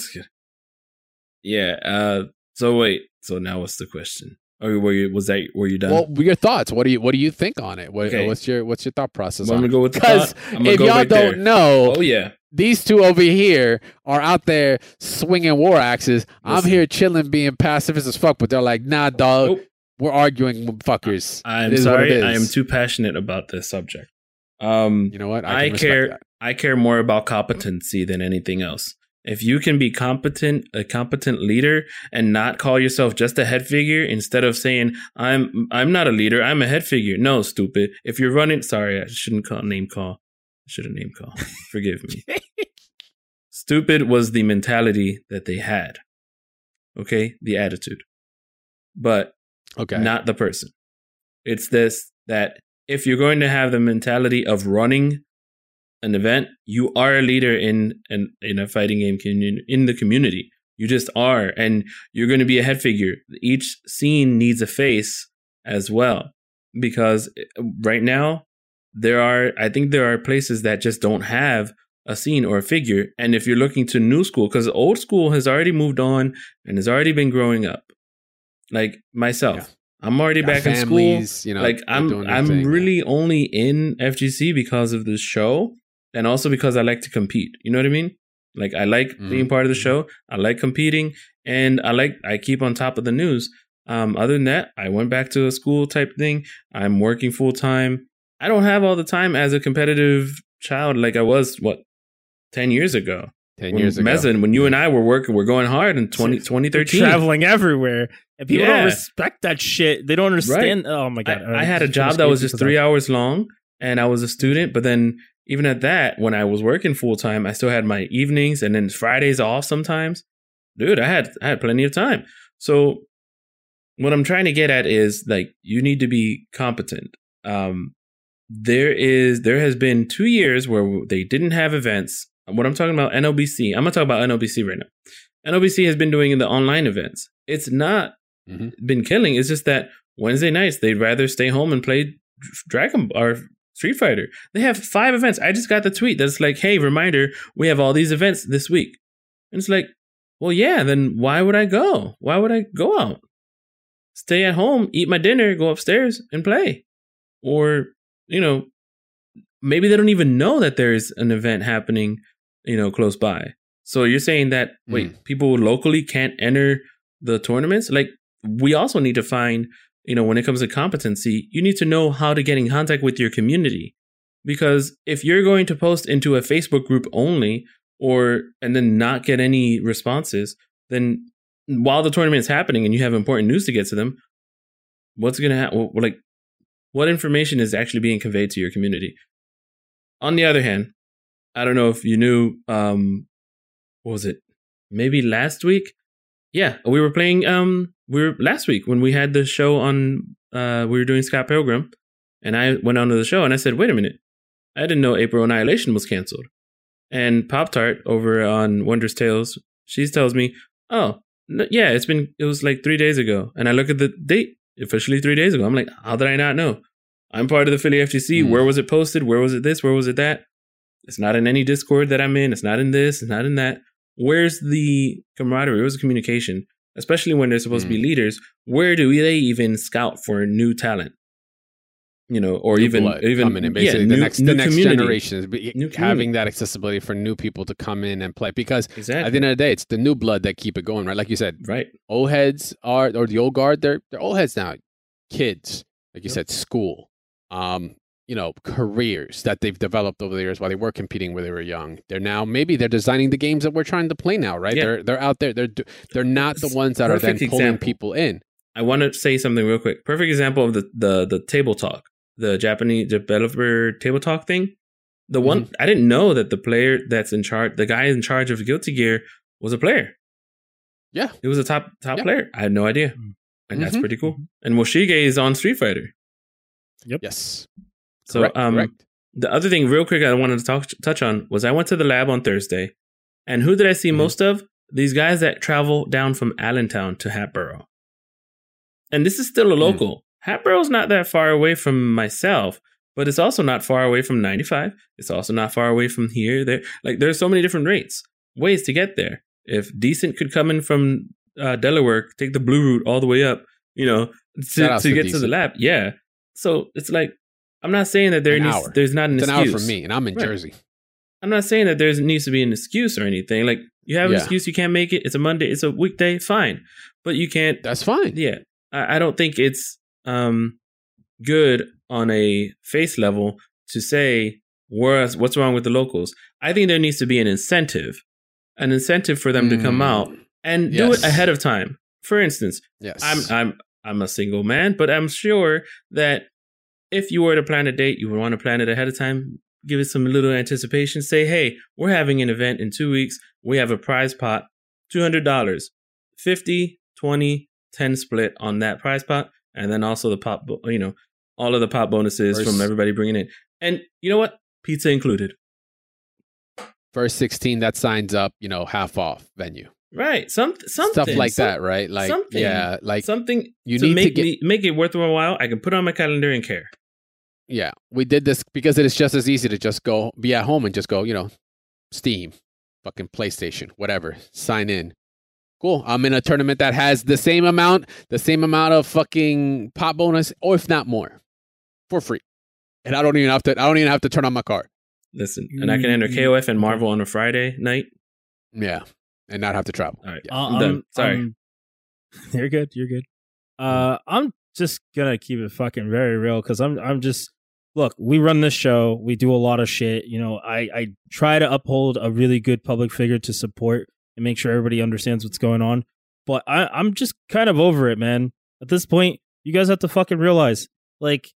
Yeah. Uh. So wait. So now what's the question? Or were you, was that were you done? Well, your thoughts. What do you What do you think on it? What, Okay. What's your What's your thought process Well, I'm gonna go with Because thought. I'm gonna if y'all right don't there. know, oh yeah, these two over here are out there swinging war axes. I'm here chilling, being pacifist as fuck, but they're like, nah, dog, we're arguing fuckers. I'm It is what it sorry. I am too passionate about this subject. Um, You know what? I respect care. I care more about competency than anything else. If you can be competent, a competent leader, and not call yourself just a head figure, instead of saying I'm I'm not a leader, I'm a head figure. No, stupid. If you're running, sorry, I shouldn't call name call. I should have name call. Forgive me. stupid was the mentality that they had. Okay, the attitude, but Okay. not the person. It's this that if you're going to have the mentality of running an event, you are a leader in in, in a fighting game community in the community. You just are, and you're going to be a head figure. Each scene needs a face as well, because uh, right now there are. I think there are places that just don't have a scene or a figure. And if you're looking to new school, because old school has already moved on and has already been growing up, like myself, Yeah. I'm already Got back in school you know, like I'm I'm thing, yeah. really only in FGC because of this show and also because I like to compete. You know what I mean? Like I like Mhm. being part of the show. I like competing and I like I keep on top of the news. Um other than that, I went back to a school type thing. I'm working full time. I don't have all the time as a competitive child like I was what 10 years ago. Ten when years ago. Mezzan, when you and I were working, we're going hard in 20, You're traveling everywhere, and people Yeah. don't respect that shit. They don't understand. Oh my god! I, I had a job that was just three hours long and I was a student, but then even at that, when I was working full time, I still had my evenings and then Fridays off sometimes. Dude, I had I had plenty of time. So what I'm trying to get at is like you need to be competent. Um there is there has been two years where they didn't have events. What I'm talking about, NOBC. I'm gonna talk about NOBC right now. NOBC has been doing the online events. It's not Mhm. been killing. It's just that Wednesday nights they'd rather stay home and play Dragon or Street Fighter. They have five events. I just got the tweet that's like, "Hey, reminder, we have all these events this week." And it's like, well, yeah. Then why would I go? Why would I go out? Stay at home, eat my dinner, go upstairs and play, or you know, maybe they don't even know that there's an event happening, you know, close by. So you're saying that wait, hmm. people locally can't enter the tournaments? Like we also need to find, you know, when it comes to competency, you need to know how to get in contact with your community. Because if you're going to post into a Facebook group only or and then not get any responses, then while the tournament is happening and you have important news to get to them, what's going to happen? Like, what information is actually being conveyed to your community? On the other hand, I don't know if you knew, um, what was it? Maybe last week? Yeah, we were playing, um, we were last week when we had the show on, uh, we were doing Scott Pilgrim, and I went onto the show and I said, wait a minute, I didn't know April Annihilation was canceled. And Pop Tart over on Wondrous Tales, she tells me, oh, n- yeah, it's been, it was like three days ago. And I look at the date, officially three days ago. I'm like, how did I not know? I'm part of the Philly FGC. Mm. Where was it posted? Where was it this? Where was it that? It's not in any Discord that I'm in. It's not in this. It's not in that. Where's the camaraderie? Where's the communication? Especially when they're supposed to be leaders. Where do they even scout for new talent? You know, or New even blood even coming in, yeah, the new- next new the next generation, community. having that accessibility for new people to come in and play. Because Exactly. at the end of the day, it's the new blood that keep it going, right? Like you said, right. old heads are or the old guard, they're they're old heads now. Kids, like you Yep. said, school, um, you know, careers that they've developed over the years while they were competing when they were young. They're now maybe they're designing the games that we're trying to play now, right? Yeah. They're they're out there. They're they're not the ones that are then Perfect pulling example. people in. I want to say something real quick. Perfect example of the the the table talk, the Japanese developer table talk thing. The one Mm-hmm. I didn't know that the player that's in charge, the guy in charge of Guilty Gear, was a player. Yeah. he was a top top Yeah. player. I had no idea, and that's Mhm. pretty cool. And Moshige is on Street Fighter. Yep yes. So Correct, um, correct. the other thing, real quick, I wanted to talk touch on was I went to the lab on Thursday, and who did I see Mhm. most of? These guys that travel down from Allentown to Hatboro. And this is still a Mm. local. Hatboro's not that far away from myself, but it's also not far away from 95. It's also not far away from here. There, like, there's so many different rates, ways to get there. If decent could come in from uh, Delaware, take the blue route all the way up, you know, to, to to get to the lab. Yeah. So it's like I'm not saying that there An needs hour. there's not an It's an excuse. hour from me, and I'm in Right. Jersey. I'm not saying that there needs to be an excuse or anything. Like you have an Yeah. excuse, you can't make it. It's a Monday. It's a weekday. Fine, but you can't. That's fine. Yeah, I, I don't think it's um good on a face level to say what's what's wrong with the locals. I think there needs to be an incentive, an incentive for them to come Mm. out and do it ahead of time. For instance, Yes. I'm I'm I'm a single man, but I'm sure that if you were to plan a date, you would want to plan it ahead of time. Give it some little anticipation. Say, hey, we're having an event in two weeks. We have a prize pot, two hundred dollars, 50, 20, 10 split on that prize pot, and then also the pop, bo- you know, all of the pop bonuses First- from everybody bringing in. And you know what? Pizza included. First 16 that signs up, you know, half off venue. Right. Some something Stuff like some- that, right? Like, something. yeah, like, something you to need to make get- me make it worth my while. I can put it on my calendar and care. Yeah, we did this because it is just as easy to just go be at home and just go, you know, Steam, fucking PlayStation, whatever, sign in. Cool. I'm in a tournament that has the same amount, the same amount of fucking pop bonus, or if not more, for free. And I don't even have to. I don't even have to turn on my card. Listen, and I can enter KOF and Marvel on a Friday night. Yeah, and not have to travel. All right, Yeah. Uh, I'm done. um, Sorry. um, you're good. You're good. Uh, I'm just gonna keep it fucking very real because I'm I'm just look. We run this show. We do a lot of shit. You know, I I try to uphold a really good public figure to support and make sure everybody understands what's going on. But I I'm just kind of over it, man. At this point, you guys have to fucking realize, like,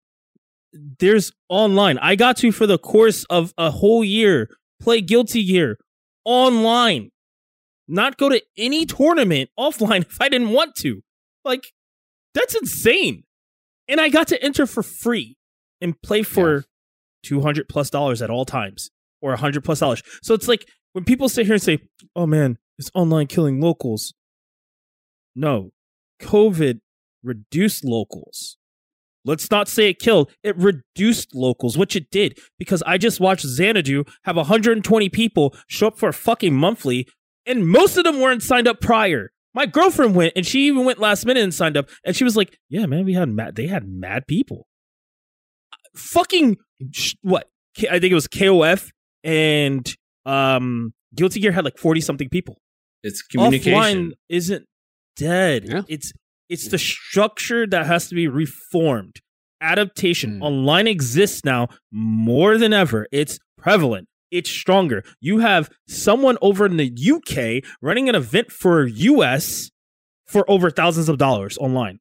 there's online. I got to for the course of a whole year play Guilty Gear online not go to any tournament offline if I didn't want to. Like, that's insane. And I got to enter for free and play for 200 plus dollars at all times or 100 plus dollars. So it's like when people sit here and say, oh man, it's online killing locals. No, COVID reduced locals. Let's not say it killed. It reduced locals, which it did, because I just watched Xanadu have 120 people show up for a fucking monthly, and most of them weren't signed up prior. My girlfriend went, and she even went last minute and signed up, and she was like, "Yeah, man, we had mad. They had mad people. Fucking what? K- I think it was KOF and um Guilty Gear had like 40 something people it's communication. offline isn't dead. Yeah. It's it's the structure that has to be reformed. Adaptation Mm. online exists now more than ever. It's prevalent. It's stronger. You have someone over in the UK running an event for US for over thousands of dollars online,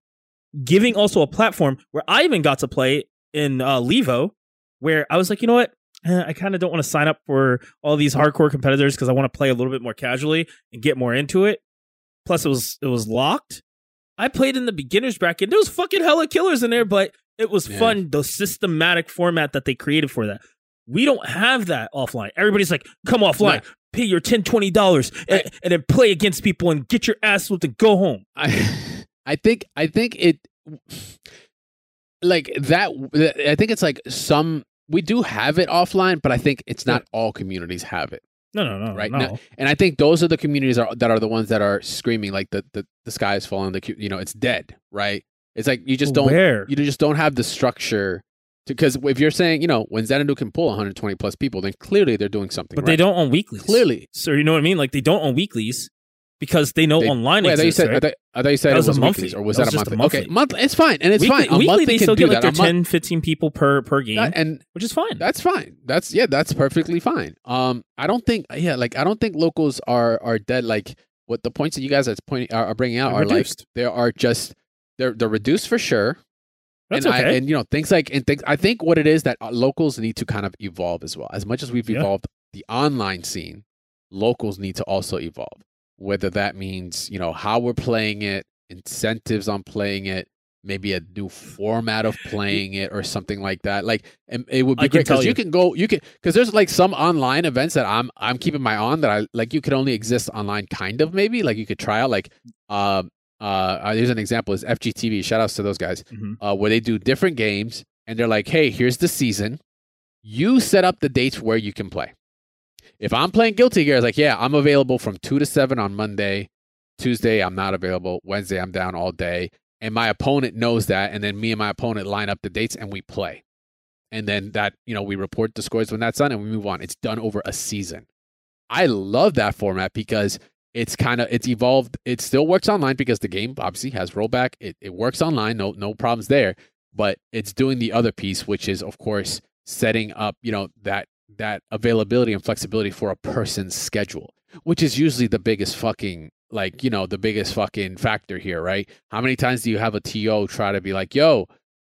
giving also a platform where I even got to play in uh, Levo, where I was like, you know what? Eh, I kind of don't want to sign up for all these hardcore competitors because I want to play a little bit more casually and get more into it. Plus, it was it was locked. I played in the beginners bracket. There was fucking hella killers in there, but it was Yeah. fun. The systematic format that they created for that. We don't have that offline. Everybody's like, come offline, pay your 10 $20 and, and then play against people and get your ass whooped and go home. I I think I think it like that I think it's like some we do have it offline, but I think it's not all communities have it. No, no, no. Right, No. no. And I think those are the communities are, that are the ones that are screaming like the the, the sky is falling, the you know, it's dead, right? It's like you just don't Where? you just don't have the structure because if you're saying, you know, when Xanadu can pull 120 plus people, then clearly they're doing something But right. they don't on weeklies. Clearly. So you know what I mean? Like they don't on weeklies because they know They- online Wait, I thought you exists. said right? I thought, I thought said That was was a monthly. or was That that, was a just a monthly? monthly. Okay, monthly. It's fine, and it's weekly, fine. A weekly they still get like that. their A 10, 15 people per per game, that- and which is fine. That's fine. That's yeah, that's perfectly fine. Um, I don't think yeah, like I don't think locals are are dead. Like what the points that you guys are pointing are, are bringing out They're are reduced. like they are just they're they're reduced for sure. That's and okay. I, and you know things like and things. I think what it is that uh, locals need to kind of evolve as well. As much as we've Yeah. evolved the online scene, locals need to also evolve. Whether that means you know how we're playing it, incentives on playing it, maybe a new format of playing it or something like that. Like it would be I great because you. you. can go, you can because there's like some online events that I'm I'm keeping my on that I like. You could only exist online, kind of maybe. Like you could try out like um uh, here's an example is FGTV. Shout outs to those guys Mhm. uh, where they do different games and they're like, hey, here's the season. You set up the dates where you can play. If I'm playing Guilty Gear, it's like, yeah, I'm available from 2 to 7 on Monday. Tuesday, I'm not available. Wednesday, I'm down all day. and my opponent knows that, and then me and my opponent line up the dates and we play, and then that you know we report the scores when that's done and we move on. It's done over a season. I love that format because it's kind of it's evolved. It still works online because the game obviously has rollback. It it works online, no no problems there. But it's doing the other piece, which is of course setting up you know that that availability and flexibility for a person's schedule, which is usually the biggest fucking like you know the biggest fucking factor here, right? How many times do you have a TO try to be like, "Yo,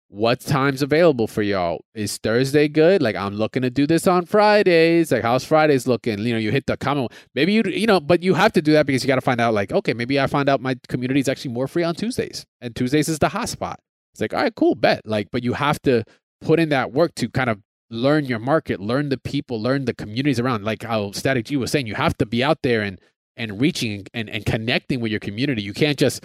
what time's available for y'all? Is Thursday good? Like I'm looking to do this on Fridays. Like how's Fridays looking? You know, you hit the comment. Maybe you you know, but you have to do that because you got to find out like, okay, maybe I find out my community is actually more free on Tuesdays, and Tuesdays is the hot spot. It's like, all right, cool, bet. Like, but you have to put in that work to kind of learn your market, learn the people, learn the communities around. Like how Static G was saying, you have to be out there and and reaching and, and connecting with your community. You can't just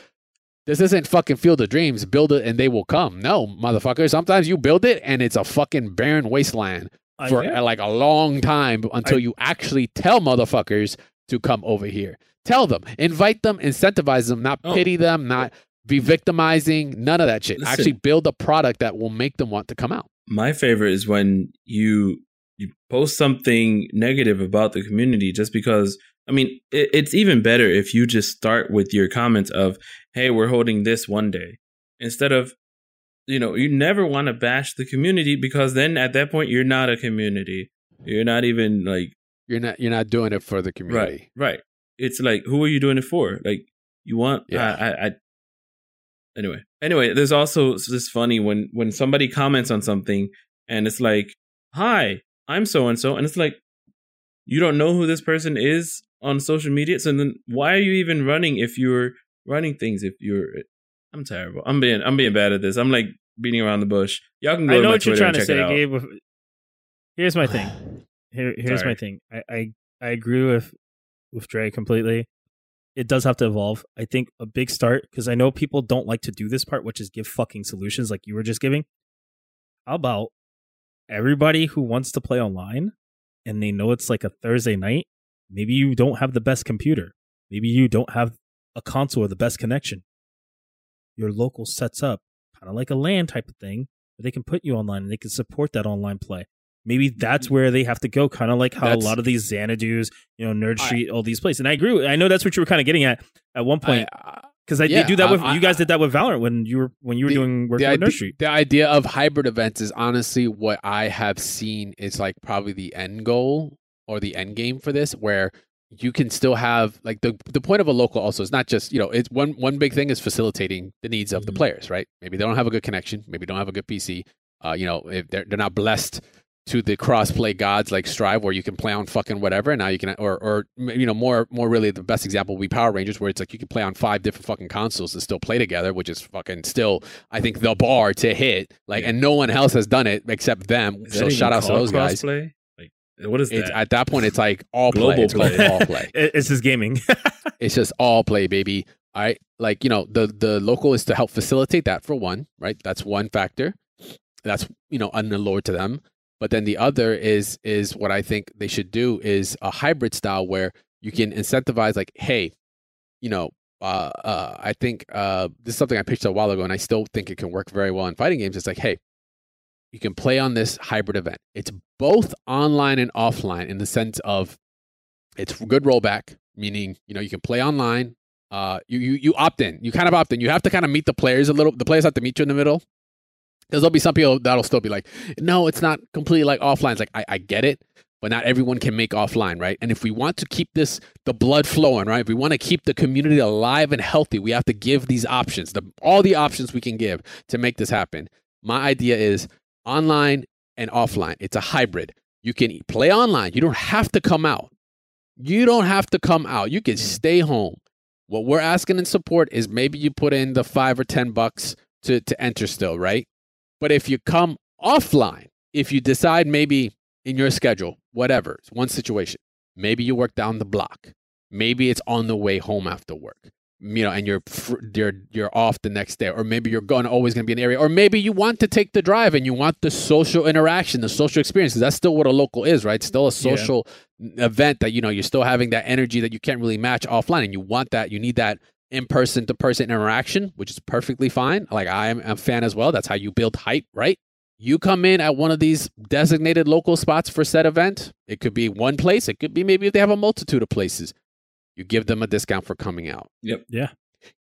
this isn't fucking Field of Dreams, build it and they will come. No, motherfucker. Sometimes you build it and it's a fucking barren wasteland Uh, for yeah. like a long time until I- you actually tell motherfuckers to come over here. Tell them, invite them, incentivize them, not Oh. pity them, not be victimizing, none of that shit. Listen. Actually build a product that will make them want to come out. My favorite is when you you post something negative about the community just because i mean it, it's even better if you just start with your comments of hey we're holding this one day instead of you know you never want to bash the community because then at that point you're not a community you're not even like You're not you're not doing it for the community. right right it's like who are you doing it for like you want Yeah. I, I, I anyway anyway there's also this funny when when somebody comments on something and it's like hi i'm so and so and it's like you don't know who this person is on social media so then why are you even running if you're running things if you're i'm terrible i'm being i'm being bad at this i'm like beating around the bush y'all can go I to know my what you're trying to say. Gabe. Here's my thing. Here, here's Sorry. my thing. I, I I agree with with Dre completely. It does have to evolve. I think a big start because I know people don't like to do this part, which is give fucking solutions like you were just giving. How about everybody who wants to play online and they know it's like a Thursday night? Maybe you don't have the best computer. Maybe you don't have a console or the best connection. Your local sets up kind of like a LAN type of thing where they can put you online and they can support that online play. Maybe that's where they have to go, kind of like how That's- a lot of these Xanadu's, you know, Nerd I- Street, all these places. And I agree. With, I know that's what you were kind of getting at at one point because I yeah, they do that I- with I- you guys did that with Valorant when you were when you were The- doing work the, with Nerd Street. the idea of hybrid events is honestly what I have seen is like probably the end goal or the end game for this, where you can still have like the the point of a local also is not just you know it's one one big thing is facilitating the needs of the Mhm. players, right? Maybe they don't have a good connection, maybe don't have a good PC. Uh, you know, if they're they're not blessed to the cross-play gods like Strive, where you can play on fucking whatever, and now you can, or or you know, more more really the best example would be Power Rangers, where it's like you can play on five different fucking consoles and still play together, which is fucking still, I think, the bar to hit. Like, Yeah. and no one else has done it except them. Is So shout out to those guys. crossplay? Like, what is It's that? at that point, it's like all play. Global It's play. all play. It's just gaming. It's just all play, baby. All right. Like, you know, the the local is to help facilitate that for one, right? That's one factor. That's, you know, an allure to them. But then the other is is what I think they should do is a hybrid style where you can incentivize like, hey, you know, uh, uh, I think uh, this is something I pitched a while ago, and I still think it can work very well in fighting games. It's like, hey, you can play on this hybrid event. It's both online and offline in the sense of it's good rollback, meaning you know you can play online. Uh, you you you opt in. You kind of opt in. You have to kind of meet the players a little. The players have to meet you in the middle. Because there'll be some people that'll still be like, no, it's not completely like offline. It's like I, I get it, but not everyone can make offline, right? And if we want to keep this the blood flowing, right? If we want to keep the community alive and healthy, we have to give these options, the all the options we can give to make this happen. My idea is online and offline. It's a hybrid. You can play online. You don't have to come out. You don't have to come out. You can stay home. What we're asking in support is maybe you put in the five or ten bucks to to enter still, right? But if you come offline, if you decide maybe in your schedule, whatever, it's one situation, maybe you work down the block, maybe it's on the way home after work, you know, and you're you're you're off the next day, or maybe you're going always going to be in an area, or maybe you want to take the drive and you want the social interaction, the social experience. That's still what a local is, right? Still a Yeah. social event that you know you're still having that energy that you can't really match offline, and you want that, you need that in person to person interaction, which is perfectly fine. Like I am a fan as well. That's how you build hype, right? You come in at one of these designated local spots for said event. It could be one place. It could be maybe if they have a multitude of places. You give them a discount for coming out. Yep. Yeah.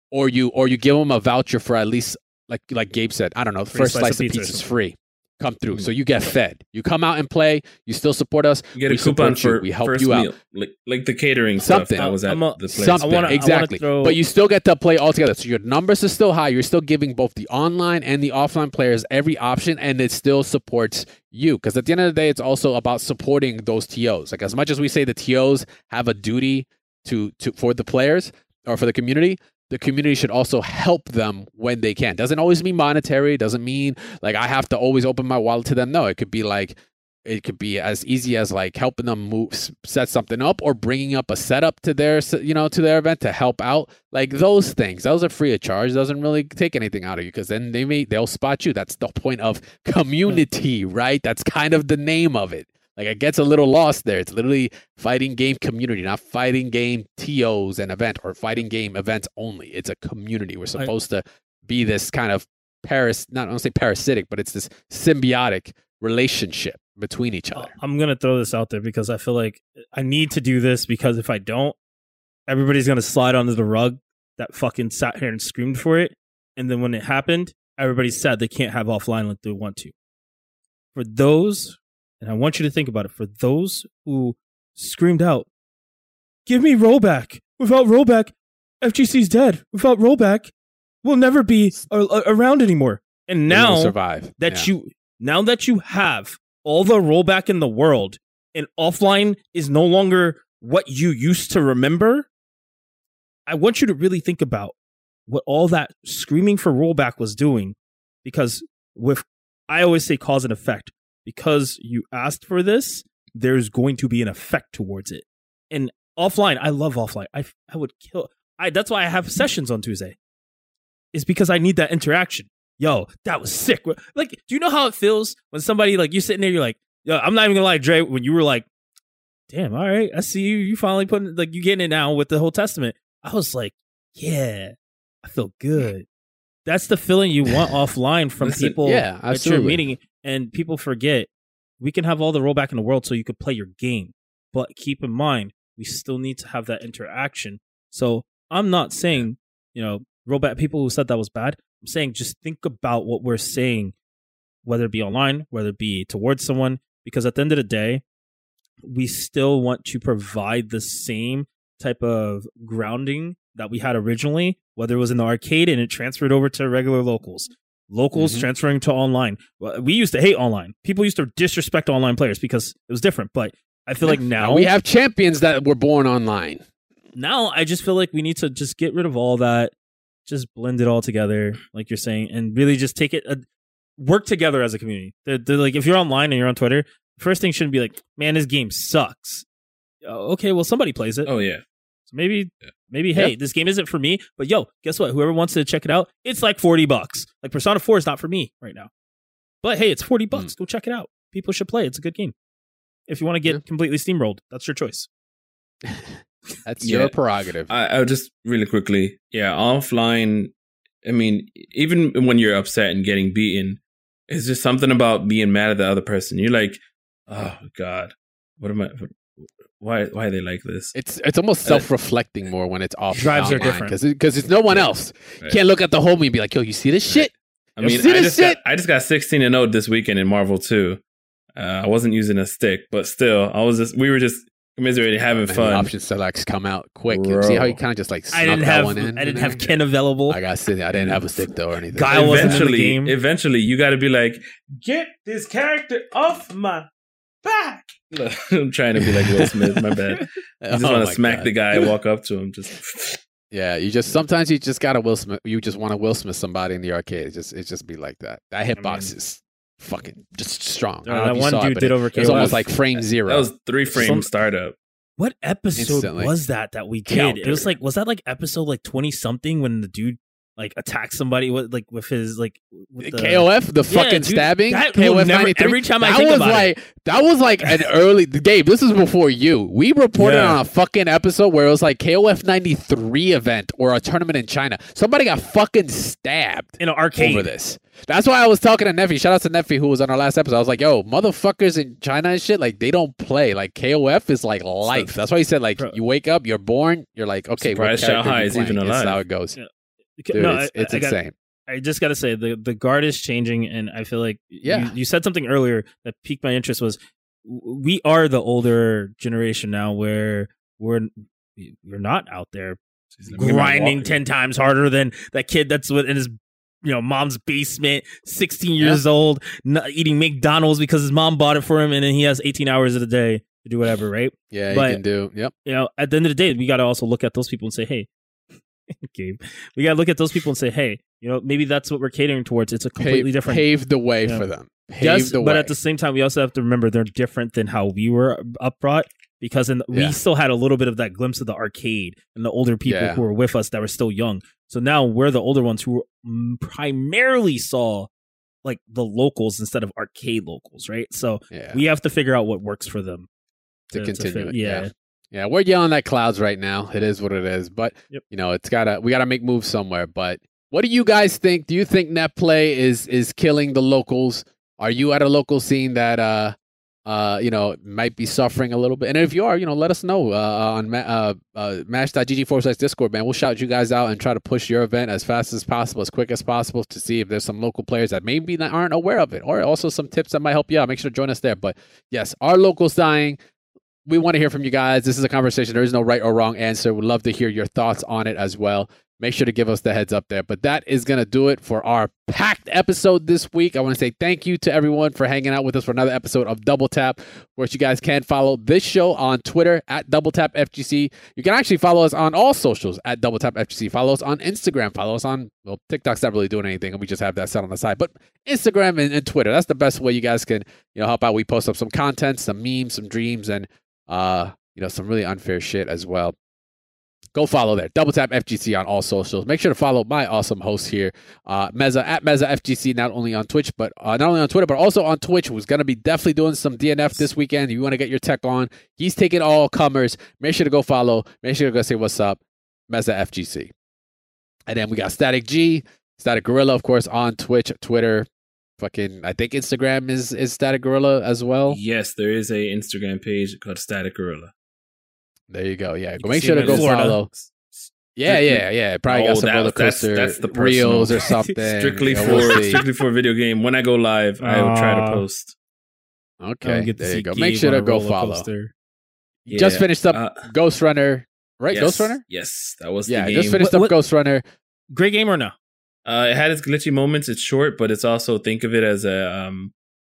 Or you or you give them a voucher for at least like like Gabe said. I don't know. The first slice slice, of of pizza pizza is free. Come through, Mhm. so you get fed. You come out and play. You still support us. You get We a coupon support you. for We help first you out. meal, like like the catering Something. stuff that was at I'm a- the place. Something I wanna- I wanna exactly, throw- but you still get to play all together. So your numbers are still high. You're still giving both the online and the offline players every option, and it still supports you. Because at the end of the day, it's also about supporting those TOs. Like as much as we say the TOs have a duty to to for the players or for the community, the community should also help them when they can. Doesn't always mean monetary. Doesn't mean like I have to always open my wallet to them. No, it could be like it could be as easy as like helping them move set something up or bringing up a setup to their you know to their event to help out like those things those are free of charge doesn't really take anything out of you because then they may they'll spot you that's the point of hmm. community right that's kind of the name of it like it gets a little lost there. It's literally fighting game community not fighting game tos and event or fighting game events only. It's a community. We're supposed to be this kind of paras not I don't say parasitic but it's this symbiotic relationship between each uh, other. I'm gonna throw this out there because I feel like I need to do this because if I don't, everybody's gonna slide under the rug that fucking sat here and screamed for it, and then when it happened, everybody's sad they can't have offline like they want to. For those, and I want you to think about it, for those who screamed out, "Give me rollback! Without rollback, FGC's dead. Without rollback, we'll never be a- a- around anymore." And now survive that Yeah. you now that you have all the rollback in the world and offline is no longer what you used to remember i want you to really think about what all that screaming for rollback was doing because with i always say cause and effect because you asked for this there's going to be an effect towards it and offline i love offline i, I would kill I, that's why i have sessions on tuesday is because i need that interaction yo, that was sick. Like, do you know how it feels when somebody like you sitting there, you're like, yo, I'm not even gonna lie, Dre, when you were like, damn, all right, I see you, you finally putting like you getting it now with the whole testament. I was like, yeah, I feel good. That's the feeling you want offline from Listen, people yeah, that you're absolutely. meeting, and people mm-hmm. forget we can have all the rollback in the world so you could play your game, but keep in mind we still need to have that interaction. So I'm not saying you know rollback people who said that was bad. I'm saying just think about what we're saying, whether it be online, whether it be towards someone, because at the end of the day, we still want to provide the same type of grounding that we had originally, whether it was in the arcade and it transferred over to regular locals. Locals Mhm. transferring to online. We used to hate online. People used to disrespect online players because it was different. But I feel like now we have champions that were born online. now I just feel like we need to just get rid of all that, just blend it all together, like you're saying, and really just take it, uh, work together as a community. They're, they're like, if you're online and you're on Twitter, first thing shouldn't be like, man, this game sucks. Uh, okay, well, somebody plays it. Oh yeah, So maybe, Yeah. Maybe, hey, this game isn't for me. But yo, guess what? Whoever wants to check it out, it's like forty bucks. Like Persona Four is not for me right now, but hey, it's forty bucks. Hmm. Go check it out. People should play. It's a good game. If you want to get Yeah. completely steamrolled, that's your choice. That's Yeah. your prerogative. I, I'll just really quickly. Yeah, offline. I mean, even when you're upset and getting beaten, it's just something about being mad at the other person. You're like, oh god, what am I? What, why? Why are they like this? It's it's almost Uh, self reflecting more when it's off. Drives are different. because because it's no one else. You Right. can't look at the homie and be like, "Yo, you see this shit?" I mean, see I this just got. I just got 16 and 0 this weekend in Marvel 2. Uh, I wasn't using a stick, but still, I was just we were just commiserating, having Man, the fun. option selects come out quick. You see how you Bro. kind of just like I didn't that have one in. I didn't have Ken available. I got sitting. I didn't have a stick though or anything. Guy wasn't in the game. eventually, you got to be like, get this character off my back. I'm trying to be like Will Smith. My bad. I just Oh want to smack God. the guy, walk up to him, just. Yeah, you just sometimes you just gotta Will Smith. You just want to Will Smith somebody in the arcade. It just it just be like that. That hitbox mean- is fucking just strong. Uh, I don't know that if you one saw it, dude but did it, over it was almost like frame zero. That was three frame Some- startup. What episode Instantly. was that that we did? Counter. It was like was that like episode like twenty something when the dude like attack somebody with like with his like with uh, the, KOF, the Yeah, fucking dude, stabbing. that KOF never- 93. every time I that think was about like that was like an early Gabe. This is before you. We reported Yeah. on a fucking episode where it was like KOF ninety three event or a tournament in China. Somebody got fucking stabbed in an arcade. over this. That's why I was talking to Neffy. Shout out to Neffy who was on our last episode. I was like, yo, motherfuckers in China and shit, like they don't play. Like KOF is like life. That's why he said like Bro. you wake up, you're born, you're like, okay, what Surprised Shanghai is even alive. how it goes. Yeah. Dude, no, it's, I- it's I, got- insane. I just got to say the the guard is changing, and I feel like Yeah. you, you said something earlier that piqued my interest. Was we are the older generation now, where we're we're not out there grinding ten times harder than that kid that's in his you know mom's basement, sixteen years old, not eating McDonald's because his mom bought it for him, and then he has eighteen hours of the day to do whatever, right? Yeah, but- you can do. Yep. you know, at the end of the day, we got to also look at those people and say, hey, Gabe, we got to look at those people and say, hey, you know, maybe that's what we're catering towards. It's a completely different. Paved the way Yeah. for them. Paved yes, the but at the same time, we also have to remember they're different than how we were upbrought because in, Yeah. we still had a little bit of that glimpse of the arcade and the older people Yeah. who were with us that were still young. So now we're the older ones who mm, primarily saw like the locals instead of arcade locals, right? So yeah. we have to figure out what works for them to, continue fit- it. yeah. Yeah. We're yelling at clouds right now. It is what it is. But Yep. you know, it's gotta we gotta make moves somewhere. But what do you guys think? Do you think net play is is killing the locals? Are you at a local scene that uh uh you know might be suffering a little bit? And if you are, you know, let us know uh, on ma- uh, uh mash.gg forward slash discord, man. We'll shout you guys out and try to push your event as fast as possible, as quick as possible to see if there's some local players that maybe aren't aware of it, or also some tips that might help you out. Make sure to join us there. But yes, our locals dying we want to hear from you guys. This is a conversation. There is no right or wrong answer. We'd love to hear your thoughts on it as well. Make sure to give us the heads up there. But that is going to do it for our packed episode this week. I want to say thank you to everyone for hanging out with us for another episode of Double Tap, where you guys can follow this show on Twitter at Double Tap FGC. You can actually follow us on all socials at Double Tap FGC. Follow us on Instagram. Follow us on, well, TikTok's not really doing anything, and we just have that set on the side. But Instagram and, and Twitter, that's the best way you guys can, you know, help out. We post up some content, some memes, some dreams, and uh, you know, some really unfair shit as well. Go follow there. Double tap FGC on all socials. Make sure to follow my awesome host here, uh, Mezza at Mezza FGC, not only on Twitch, but uh, not only on Twitter, but also on Twitch, who's going to be definitely doing some DNF this weekend. You want to get your tech on. He's taking all comers. Make sure to go follow. Make sure to go say what's up, Mezza FGC. And then we got Static G, Static Gorilla, of course, on Twitch, Twitter, fucking, I think Instagram is, is Static Gorilla as well. Yes, there is a Instagram page called Static Gorilla. There you go. Yeah, You go make sure to go in Florida. follow. Yeah, yeah, yeah. Probably Oh, got some that- roller coaster that's the personal. reels or something. strictly Yeah, for we'll see. strictly for video game. When I go live, I will try to post. Okay, get there you go. Make sure on to go roller follow. coaster. Just finished up Uh, Ghost Runner, right? yes, Ghost Runner. Yes, that was Yeah, the game. just finished What- up what- Ghost Runner. Great game or no? Uh, it had its glitchy moments. It's short, but it's also think of it as a um,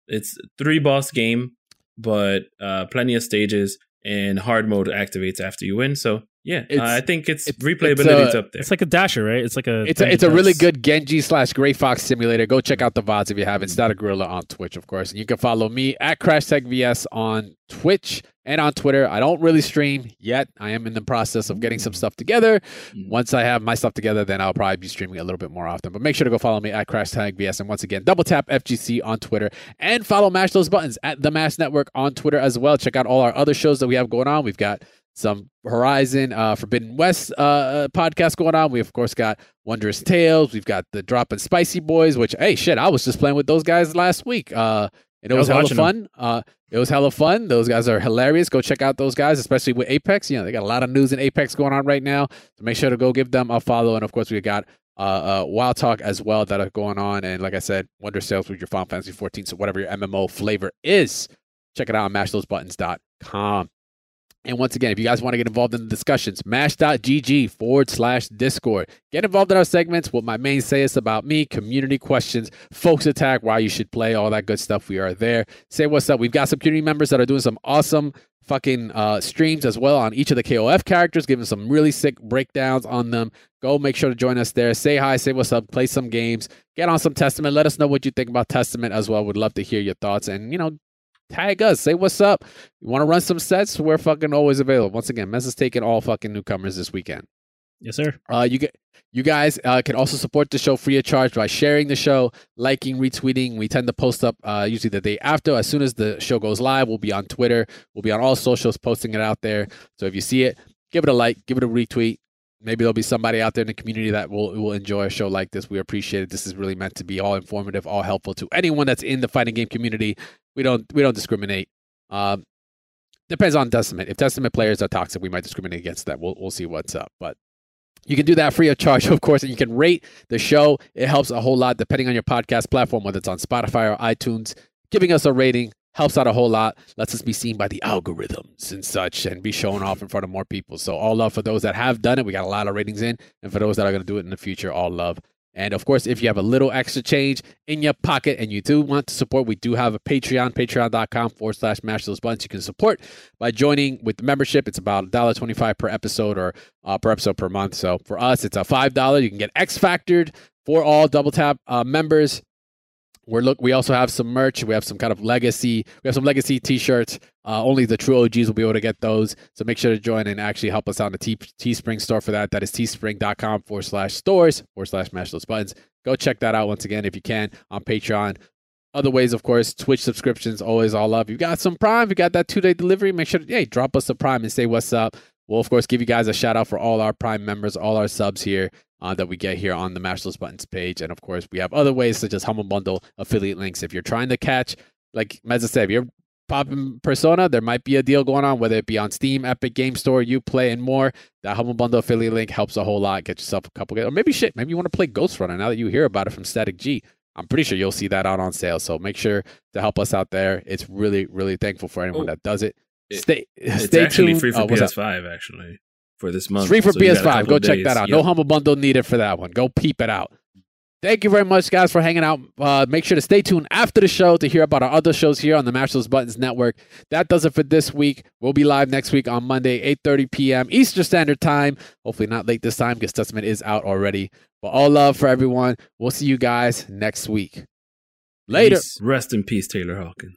it's three boss game, but uh, plenty of stages and hard mode activates after you win. So yeah, It's- uh, I think its it's- replayability it's, is uh, up there. It's like a dasher, right? It's like a. It's a, it's a really good Genji slash Gray Fox simulator. Go check out the VODs if you haven't. a Gorilla on Twitch, of course. And you can follow me at Crashtag VS on Twitch and on Twitter. I don't really stream yet. I am in the process of getting some stuff together. Mm. Once I have my stuff together, then I'll probably be streaming a little bit more often. But make sure to go follow me at Crash Tag VS. And once again, double tap FGC on Twitter and follow Mash Those Buttons at the Mash Network on Twitter as well. Check out all our other shows that we have going on. We've got some Horizon uh, Forbidden West uh, uh, podcast going on. We of course got Wondrous Tales. We've got the Drop and Spicy Boys. Which hey shit, I was just playing with those guys last week. Uh, and it was, was hella fun. Uh, it was hella fun. Those guys are hilarious. Go check out those guys, especially with Apex. You know, they got a lot of news in Apex going on right now. So make sure to go give them a follow. And of course, we got uh, uh, Wild Talk as well that are going on. And like I said, Wondrous Tales with your Final Fantasy 14. So whatever your MMO flavor is, check it out on mashthosebuttons.com. And once again, if you guys want to get involved in the discussions, mash.gg forward slash discord. Get involved in our segments. What my main say is about me, community questions, Focus Attack, why you should play, all that good stuff. We are there. Say what's up. We've got some community members that are doing some awesome fucking uh, streams as well on each of the KOF characters, giving some really sick breakdowns on them. Go make sure to join us there. Say hi, say what's up, play some games, get on some Testament. Let us know what you think about Testament as well. Would love to hear your thoughts and, you know, tag us. Say what's up. You want to run some sets? We're fucking always available. Once again, Mess is taking all fucking newcomers this weekend. Yes, sir. Uh, you get you guys uh, can also support the show free of charge by sharing the show, liking, retweeting. We tend to post up uh, usually the day after. As soon as the show goes live, we'll be on Twitter, we'll be on all socials, posting it out there. So if you see it, give it a like, give it a retweet. Maybe there'll be somebody out there in the community that will will enjoy a show like this. We appreciate it. This is really meant to be all informative, all helpful to anyone that's in the fighting game community. We don't we don't discriminate. Um, depends on Testament. If Testament players are toxic, we might discriminate against that. We'll we'll see what's up. But you can do that free of charge, of course, and you can rate the show. It helps a whole lot depending on your podcast platform, whether it's on Spotify or iTunes. Giving us a rating helps out a whole lot, lets us be seen by the algorithms and such, and be shown off in front of more people. So, all love for those that have done it. We got a lot of ratings in, and for those that are going to do it in the future, all love. And of course, if you have a little extra change in your pocket and you do want to support, we do have a Patreon, patreon.com forward slash mash those buttons. You can support by joining with the membership. It's about $1.25 per episode or uh, per episode per month. So for us, it's a $5. You can get X Factored for all Double Tap uh, members. We're look. We also have some merch. We have some kind of legacy. We have some legacy T-shirts. Uh, only the true OGs will be able to get those. So make sure to join and actually help us out in the Teespring store for that. That is teespring.com forward slash stores forward slash mash those buttons. Go check that out once again if you can on Patreon. Other ways, of course, Twitch subscriptions always all love. You got some Prime. You got that two day delivery. Make sure to hey drop us a Prime and say what's up. We'll of course give you guys a shout out for all our Prime members, all our subs here uh, that we get here on the Those Buttons page. And of course, we have other ways such as Humble Bundle affiliate links. If you're trying to catch, like Mezza said, if you're popping Persona, there might be a deal going on, whether it be on Steam, Epic Game Store, Uplay, and more. That Humble Bundle affiliate link helps a whole lot. Get yourself a couple, or maybe shit, maybe you want to play Ghostrunner now that you hear about it from Static G. I'm pretty sure you'll see that out on sale. So make sure to help us out there. It's really, really thankful for anyone Oh, that does it. It- stay, It's stay actually tuned. free for Oh. PS5 actually for this month. It's free for So you got a PS5. Go check days. that out. Yep. No humble bundle needed for that one. Go peep it out. Thank you very much, guys, for hanging out. Uh, make sure to stay tuned after the show to hear about our other shows here on the Mash Those Buttons Network. That does it for this week. We'll be live next week on Monday, 8.30 p.m. Eastern Standard Time. Hopefully not late this time because Testament is out already. But all love for everyone. We'll see you guys next week. Later. Peace. Rest in peace, Taylor Hawkins.